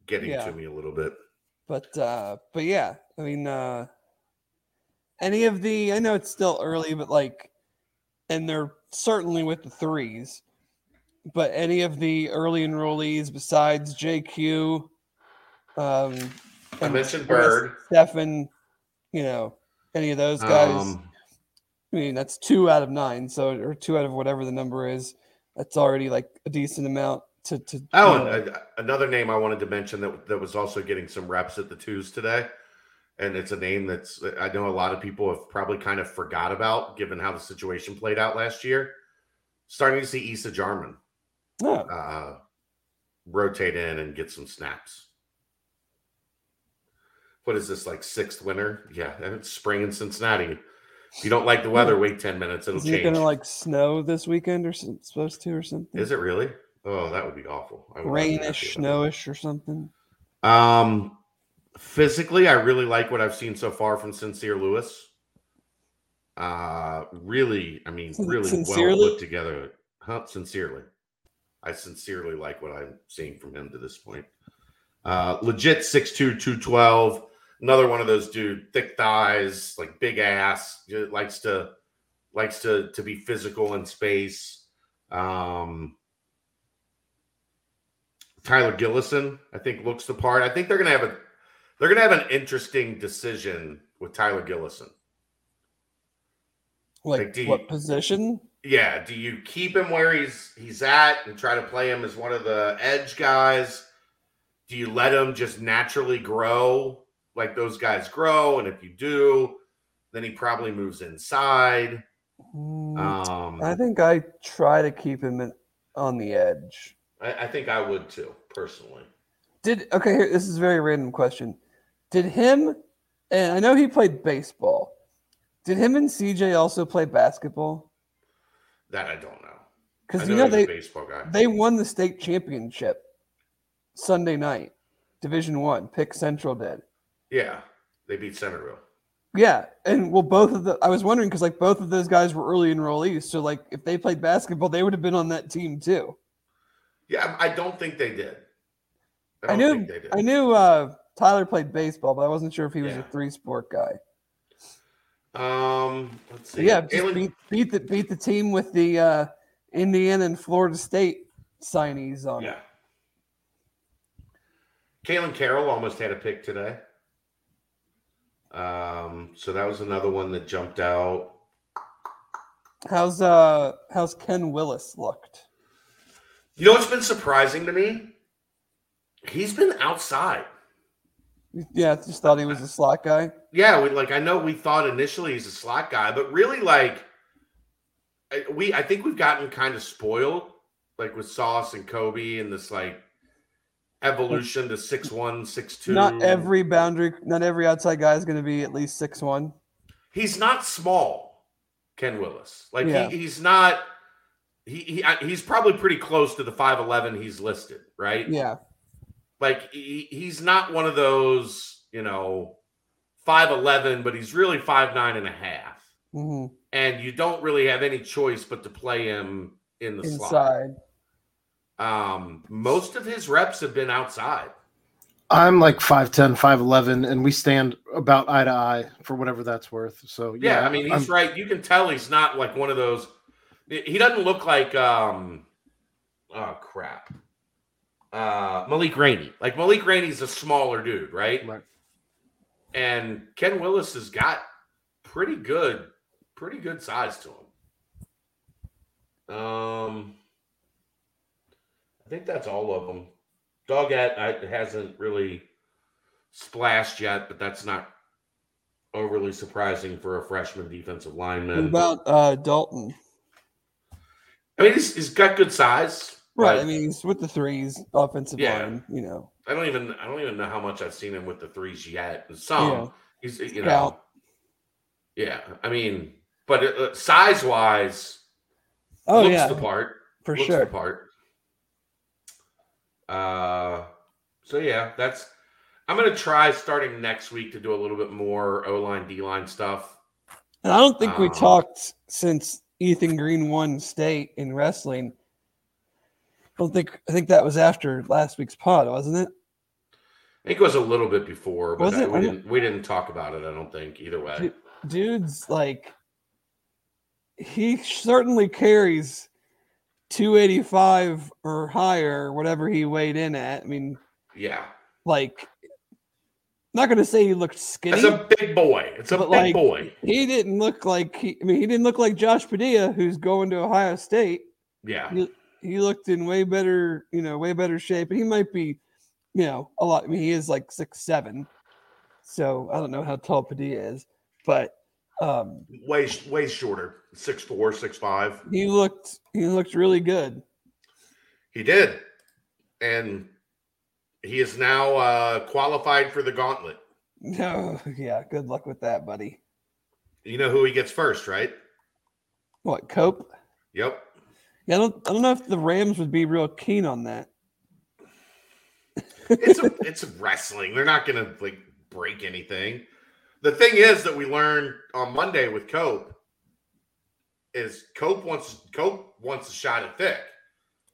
getting Yeah. to me a little bit but uh but yeah, I mean uh any of the I know it's still early, but like and they're certainly with the threes, but any of the early enrollees besides JQ um i and rest- bird Stefan, you know, any of those guys. Um, I mean, that's two out of nine, so or two out of whatever the number is. That's already like a decent amount to to. oh you know, and, uh, another name i wanted to mention that that was also getting some reps at the twos today and it's a name that's i know a lot of people have probably kind of forgot about given how the situation played out last year starting to see Issa jarman oh, uh, rotate in and get some snaps. What is this like sixth winter? Yeah, and it's spring in Cincinnati. If you don't like the weather, wait ten minutes; it'll is it change. gonna like snow this weekend or some, supposed to or something? is it really? Oh, that would be awful. I would not be rainish, snowish or something? Um, physically, I really like what I've seen so far from Sincere Lewis. Uh, really, I mean, really sincerely? well put together. Huh? Sincerely, I sincerely like what I'm seeing from him to this point. Uh, legit 6'2", 212. Another one of those dude, thick thighs, like big ass, likes to likes to to be physical in space. Um, Tyler Gillison, I think, looks the part. I think they're gonna have a they're gonna have an interesting decision with Tyler Gillison. Like, Like, you- what position? Yeah, do you keep him where he's he's at and try to play him as one of the edge guys? Do you let him just naturally grow like those guys grow? And if you do, then he probably moves inside. Hmm, Um, I think I try to keep him in, on the edge. I, I think I would too, personally. Did okay? Here, this is a very random question. Did him and I know he played baseball. Did him and CJ also play basketball? That I don't know. Because you know they baseball guy. they won the state championship Sunday night, Division One. Pick Central did. yeah, they beat Centerville. Yeah, and well, both of the I was wondering because like both of those guys were early enrollees, so like if they played basketball, they would have been on that team too. Yeah, I don't think they did. I, I, don't knew think they did. I knew uh, Tyler played baseball, but I wasn't sure if he was Yeah. a three sport guy. Um, let's see. yeah, beat beat the beat the team with the uh, Indiana and Florida State signees on Yeah. Kalen Carroll almost had a pick today. Um, so that was another one that jumped out. How's uh how's Ken Willis looked? You know what's been surprising to me? He's been outside. Yeah, just thought he was a slot guy. Yeah, we like I know we thought initially he's a slot guy, but really like we I think we've gotten kind of spoiled, like with Sauce and Coby and this like evolution to six one, six two. Not every boundary, not every outside guy is going to be at least six one. He's not small, Ken Willis. Like Yeah. he, he's not. He, he he's probably pretty close to the five eleven he's listed, right? Yeah, Like he, he's not one of those, you know, five eleven, but he's really five nine and a half. hmm and you don't really have any choice but to play him in the slot. inside. Um, most of his reps have been outside. I'm like 5'10, 5'11, and we stand about eye to eye for whatever that's worth. So Yeah, I mean he's I'm- right. You can tell he's not like one of those. He doesn't look like um, oh crap, uh, Malik Rainey. Like Malik Rainey's a smaller dude, right? Right. And Ken Willis has got pretty good, pretty good size to him. Um, I think that's all of them. Doggett I, hasn't really splashed yet, but that's not overly surprising for a freshman defensive What lineman. about uh, Dalton? I mean, he's, he's got good size. Right. I mean, he's with the threes, offensive Yeah. line. You know, I don't even I don't even know how much I've seen him with the threes yet. Some Yeah. he's you know, yeah. I mean, but uh, size wise, oh looks yeah, the part. for looks sure. the part. Uh, so yeah, that's. I'm gonna try starting next week to do a little bit more O line D line stuff. And I don't think we Um, talked since Ethan Green won state in wrestling. I don't think I think that was after last week's pod, wasn't it? I think it was a little bit before, but I- we didn't we didn't talk about it. I don't think either way. Dude's like he certainly carries 285 or higher, whatever he weighed in at. I mean, Yeah, like not gonna say he looked skinny. it's a big boy. It's a big like, boy. he didn't look like he I mean he didn't look like Josh Padilla who's going to Ohio State. Yeah, he, he looked in way better, you know, way better shape. And he might be, you know, a lot. I mean, he is like six seven, so I don't know how tall Padilla is, but um, way way shorter, six four, six five. he looked he looked really good. He did, and he is now uh, qualified for the gauntlet. No, yeah, good luck with that, buddy. You know who he gets first, right? What Cope? Yep. Yeah, I don't I don't know if the Rams would be real keen on that. It's a, it's wrestling. They're not going to like break anything. The thing is that we learned on Monday with Cope is Cope wants Cope wants a shot at Thick.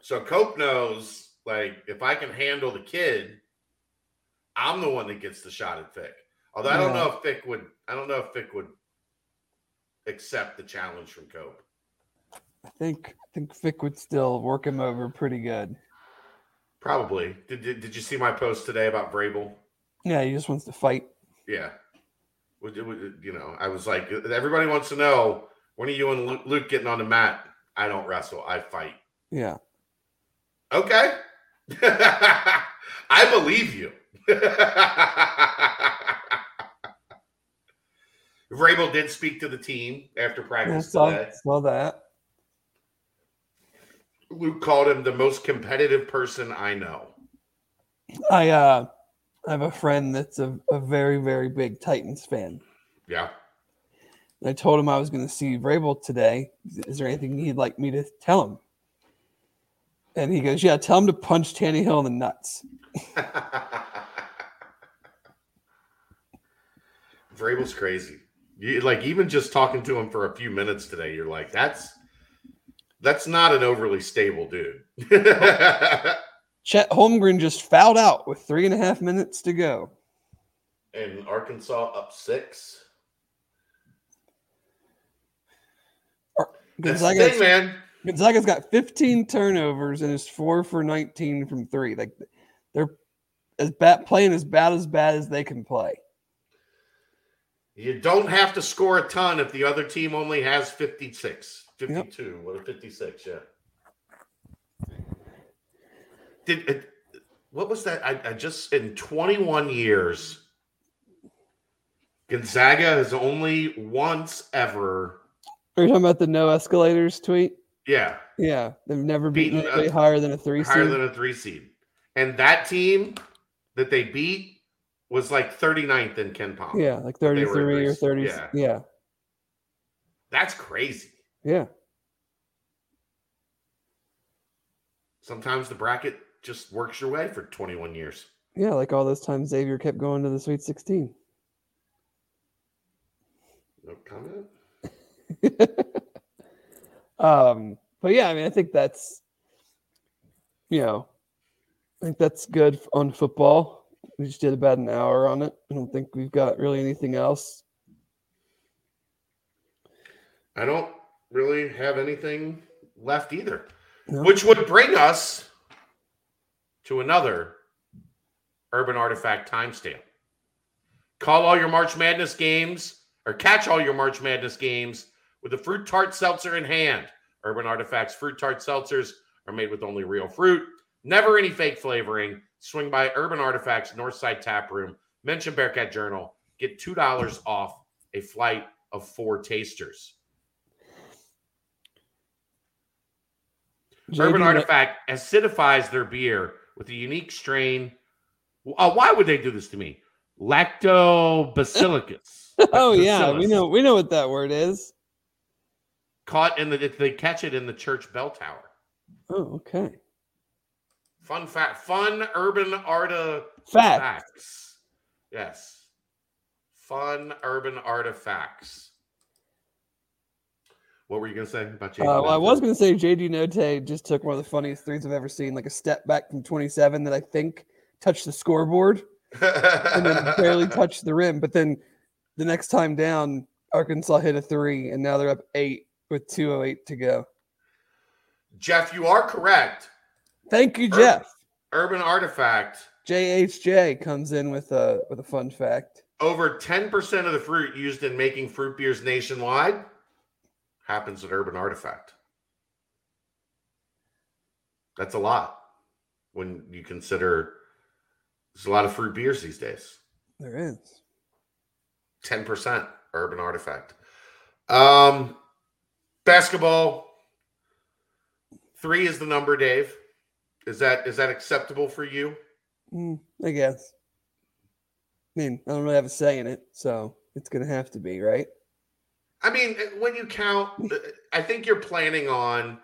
So Cope knows like if I can handle the kid, I'm the one that gets the shot at Thick. Although I don't know if Thick would I don't know if Thick would accept the challenge from Cope. I think I think Vic would still work him over pretty good. Probably. Did, did, did you see my post today about Vrabel? Yeah, he just wants to fight. Yeah. You know, I was like, everybody wants to know when are you and Luke- getting on the mat? I don't wrestle, I fight. Yeah. Okay. I believe you. Vrabel did speak to the team after yeah practice saw, today. saw that. Luke called him the most competitive person I know. I uh I have a friend that's a, a very, very big Titans fan. Yeah. And I told him I was going to see Vrabel today. Is there anything he'd like me to tell him? And he goes, Yeah, tell him to punch Tannehill in the nuts. Vrabel's crazy. You, like even just talking to him for a few minutes today, you're like, that's that's not an overly stable dude. Chet Holmgren just fouled out with three and a half minutes to go. and Arkansas up six. the thing, man. Gonzaga's got 15 turnovers and is four for 19 from three. Like they're as bad playing as bad as bad as they can play. You don't have to score a ton if the other team only has 56, 52, what a 56, yeah. Did it, what was that? I, I just in 21 years, Gonzaga has only once ever Are you talking about the no escalators tweet? Yeah, Yeah, they've never beaten Beaten a- higher than a three higher seed. than a three seed. And that team that they beat was like 39th in KenPom. yeah, like They were at 33 or 30. yeah. Yeah. yeah, That's crazy. Yeah. Sometimes the bracket just works your way for 21 years. Yeah, like all those times Xavier kept going to the Sweet 16. No comment? um, but yeah, I mean, I think that's, you know, I think that's good on football. We just did about an hour on it. I don't think we've got really anything else. I don't really have anything left either, No? which would bring us to another Urban Artifact timestamp. Call all your March Madness games or catch all your March Madness games with a fruit tart seltzer in hand. Urban Artifacts fruit tart seltzers are made with only real fruit, never any fake flavoring. Swing by Urban Artifacts Northside Tap Room, mention Bearcat Journal, get $2 off a flight of four tasters. Urban JD Artifact acidifies their beer with a unique strain. Uh, why would they do this to me? Lactobacillus. Oh yeah, we know we know what that word is. Caught in the they catch it in the church bell tower. Oh, okay. Fun fact. Fun urban artifacts. facts. Yes. Fun urban artifacts. What were you gonna say about Uh, well, I was going to say JD Notae just took one of the funniest threes I've ever seen, like a step back from 27 that I think touched the scoreboard and then barely touched the rim. But then the next time down, Arkansas hit a three, and now they're up eight with 208 to go. Jeff, you are correct. Thank you, Jeff. Urban artifact. JHJ comes in with a with a fun fact. Over 10% of the fruit used in making fruit beers nationwide happens at Urban Artifact. That's a lot when you consider there's a lot of fruit beers these days. There is. 10% Urban Artifact. Um, basketball. Three is the number, Dave. Is that is that acceptable for you? Mm, I guess. I mean, I don't really have a say in it, so it's gonna have to be right. I mean, when you count, I think you're planning on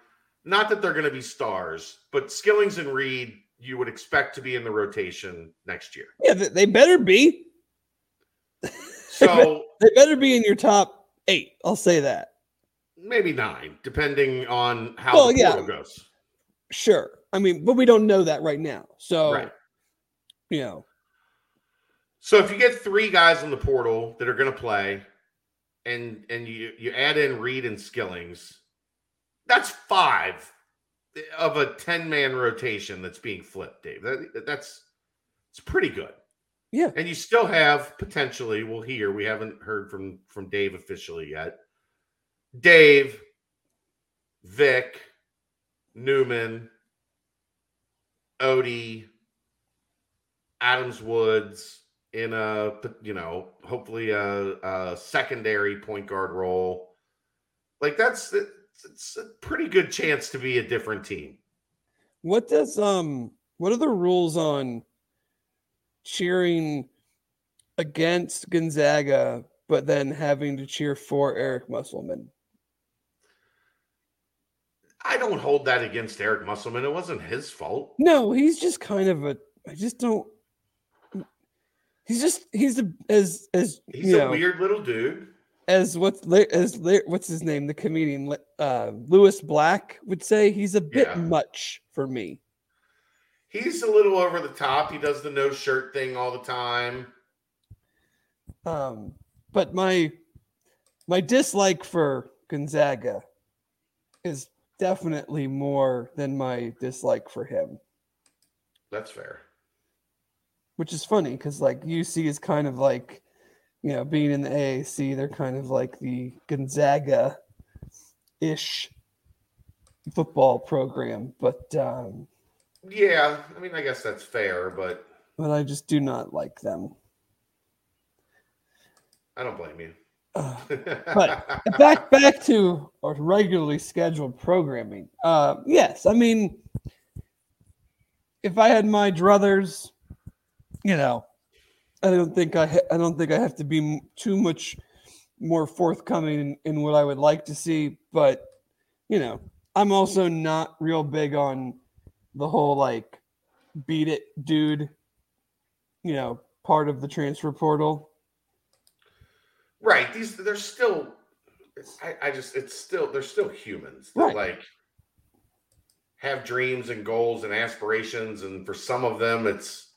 not that they're going to be stars, but Skillings and Reed, you would expect to be in the rotation next year. Yeah, they, better be. So They better be in your top eight. I'll say that. maybe nine, depending on how Well, the yeah. portal goes. Sure. I mean, but we don't know that right now. So, Right. you know, So if you get three guys in the portal that are going to play, and and you you add in Reed and Skillings, that's five of a ten man rotation that's being flipped, Dave. That, that's it's pretty good. Yeah. and you still have potentially. We'll hear. We haven't heard from from Dave officially yet. Dave, Vic, Newman, Odie, Adams Woods in a you know hopefully a, a secondary point guard role. Like that's it's a pretty good chance to be a different team. what does um what are the rules on cheering against Gonzaga but then having to cheer for Eric Musselman? I don't hold that against Eric Musselman. It wasn't his fault. No, he's just kind of a I just don't He's just he's a as as He's you a know, weird little dude. as what's as what's his name the comedian uh Lewis Black would say he's a bit Yeah. much for me. He's a little over the top. He does the no shirt thing all the time. Um, but my my dislike for Gonzaga is definitely more than my dislike for him, That's fair. Which is funny because like UC is kind of like, you know, being in the AAC, they're kind of like the Gonzaga ish football program, but um, Yeah, I mean, I guess that's fair, but but I just do not like them. I don't blame you. Uh, but back back to our regularly scheduled programming. Uh, yes, I mean, if I had my druthers, you know, I don't think I ha- I don't think I have to be m- too much more forthcoming in, in what I would like to see. But you know, I'm also not real big on the whole like beat it, dude. You know, part of the transfer portal. right. These they're still. I, I just it's still they're still humans. Right. like have dreams and goals and aspirations, and for some of them, it's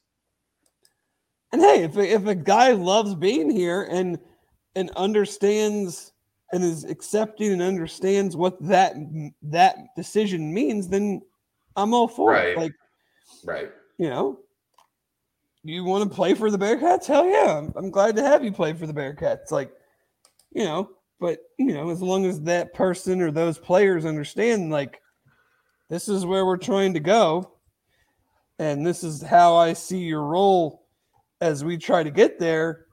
And hey, if a, if a guy loves being here and and understands and is accepting and understands what that that decision means, then I'm all for Right. it. Like right. you know, you want to play for the Bearcats? Hell yeah! I'm, I'm glad to have you play for the Bearcats. Like you know, but you know, as long as that person or those players understand, like this is where we're trying to go, and this is how I see your role as we try to get there.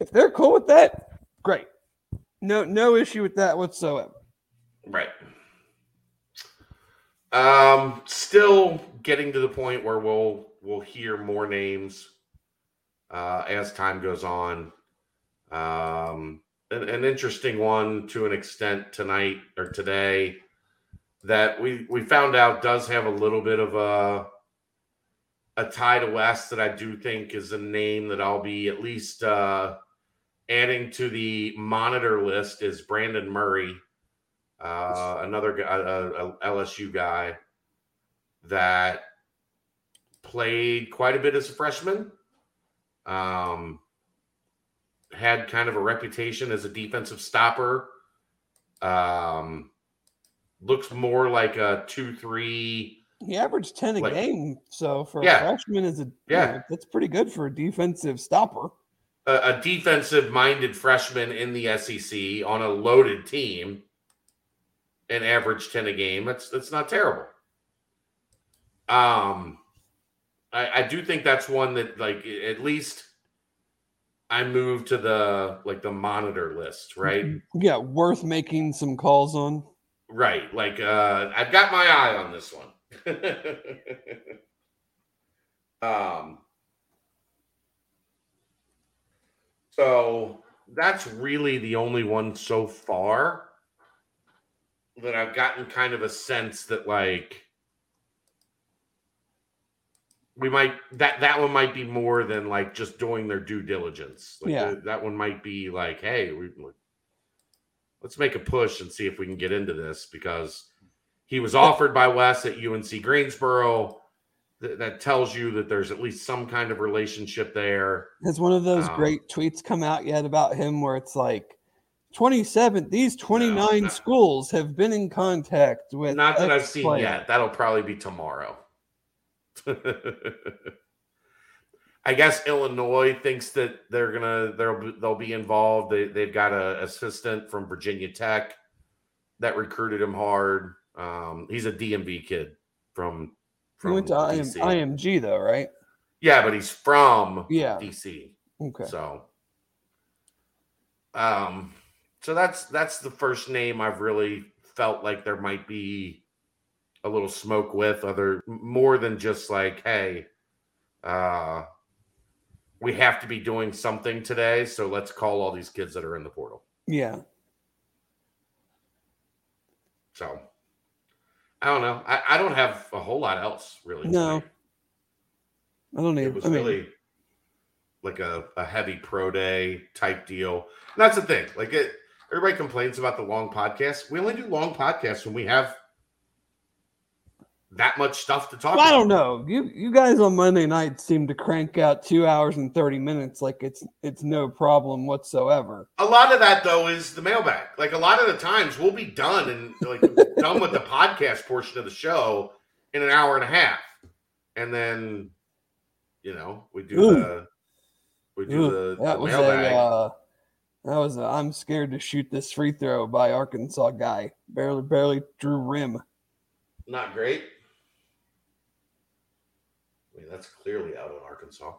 If they're cool with that, great. No, no issue with that whatsoever. Right. Um, still getting to the point where we'll we'll hear more names uh, as time goes on. Um, an, an interesting one to an extent tonight or today that we we found out does have a little bit of a a tie to Wes that I do think is a name that I'll be at least uh, adding to the monitor list is Brandon Murray uh, another a LSU guy that played quite a bit as a freshman. Um, had kind of a reputation as a defensive stopper. Um, looks more like a two-three. He averaged 10 a Like- game. So for Yeah. a freshman is a you Yeah. know, that's pretty good for a defensive stopper. a, a defensive-minded freshman in the SEC on a loaded team and average 10 a game. That's that's not terrible. Um I, I do think that's one that like at least I moved to the like the monitor list, right? Yeah, worth making some calls on. Right. Like uh I've got my eye on this one. um so that's really the only one so far that I've gotten kind of a sense that like we might that that one might be more than like just doing their due diligence. Like Yeah. that- that one might be like, hey, we let's make a push and see if we can get into this because he was offered by Wes at UNC Greensboro. Th- that tells you that there's at least some kind of relationship there. Has one of those Um, great tweets come out yet about him where it's like 27 these 29 no. schools have been in contact with Not that I've seen player. yet. That'll probably be tomorrow. I guess Illinois thinks that they're gonna they'll be- they'll be involved. They they've got an assistant from Virginia Tech that recruited him hard. Um, he's a DMV kid from He from went to IM, IMG though, right? Yeah, but he's from Yeah. DC. Okay. So, um, so that's that's the first name I've really felt like there might be a little smoke with other more than just like, hey, uh, we have to be doing something today, so let's call all these kids that are in the portal. Yeah. So, I don't know. I, I don't have a whole lot else really. No. I don't it was I mean, really like a, a heavy pro day type deal. And that's the thing. Like it everybody complains about the long podcast. We only do long podcasts when we have that much stuff to talk well, I don't know. You you guys on Monday night seem to crank out 2 hours and 30 minutes like it's it's no problem whatsoever. A lot of that though is the mailbag. Like a lot of the times we'll be done and like done with the podcast portion of the show in an hour and a half. And then you know, we do Ooh. the we do Ooh, the, that the was mailbag. a uh, that was a I'm scared to shoot this free throw by Arkansas guy. Barely barely drew rim. Not great. I mean, that's clearly out in Arkansas.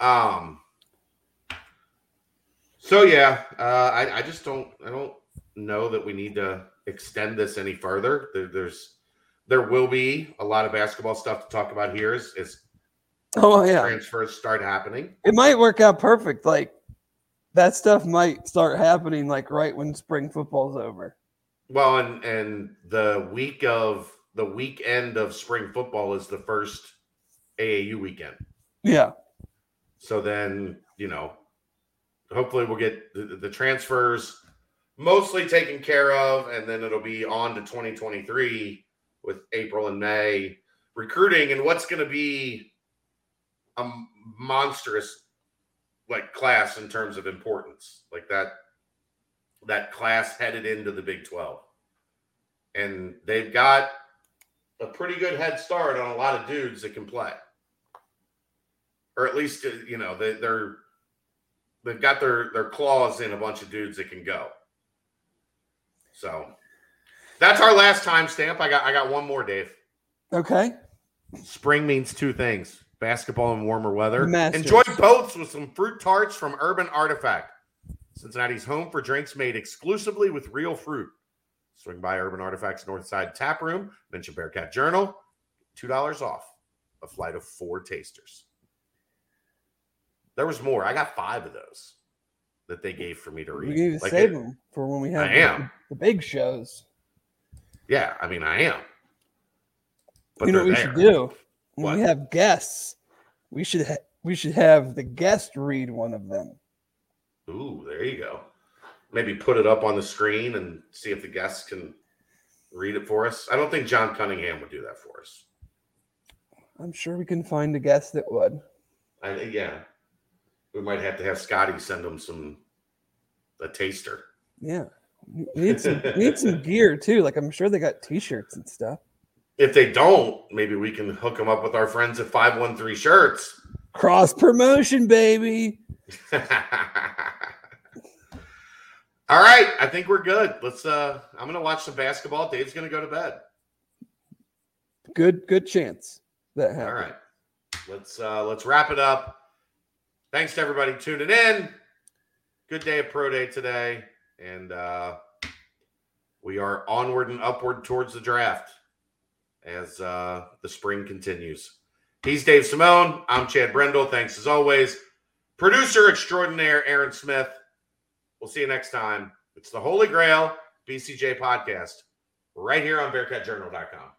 Um. So yeah, uh, I, I just don't I don't know that we need to extend this any further. There, there's there will be a lot of basketball stuff to talk about here as, as Oh yeah, transfers start happening. it might work out perfect. Like that stuff might start happening like right when spring football's over. Well, and and the week of the weekend of spring football is the first AAU weekend. Yeah, So then, you know, hopefully we'll get the, the transfers mostly taken care of, and then it'll be on to 2023 with April and May recruiting and what's going to be a monstrous like class in terms of importance, like that that class headed into the Big 12. And they've got a pretty good head start on a lot of dudes that can play or at least uh, you know they, they're they've got their their claws in a bunch of dudes that can go. So that's our last time stamp. I got I got one more, Dave. okay. Spring means two things: basketball and warmer weather. Masters. Enjoy both with some fruit tarts from Urban Artifact. Cincinnati's home for drinks made exclusively with real fruit. Swing by Urban Artifacts North Side Tap Room. Mention Bearcat Journal. Two dollars off a flight of four tasters. There was more. I got five of those that they gave for me to read. We need to Like save it- them for when we have I am. The, the big shows. Yeah, I mean, I am. But you know what we should do when we have guests? We should ha- we should have the guest read one of them. Ooh, there you go. Maybe put it up on the screen and see if the guests can read it for us. I don't think John Cunningham would do that for us. I'm sure we can find a guest that would. I yeah. We might have to have Scotty send them some a taster. Yeah, we need some we need some gear too. Like I'm sure they got T-shirts and stuff. If they don't, maybe we can hook them up with our friends at 513 Shirts. Cross promotion, baby. All right, I think we're good. Let's uh I'm going to watch some basketball. Dave's going to go to bed. Good good chance that happens. All right. Let's uh let's wrap it up. Thanks to everybody tuning in. Good day of pro day today. And uh we are onward and upward towards the draft as uh the spring continues. He's Dave Simone. I'm Chad Brendel. Thanks as always. Producer extraordinaire Aaron Smith. We'll see you next time. It's the Holy Grail BCJ podcast right here on BearcatJournal.com.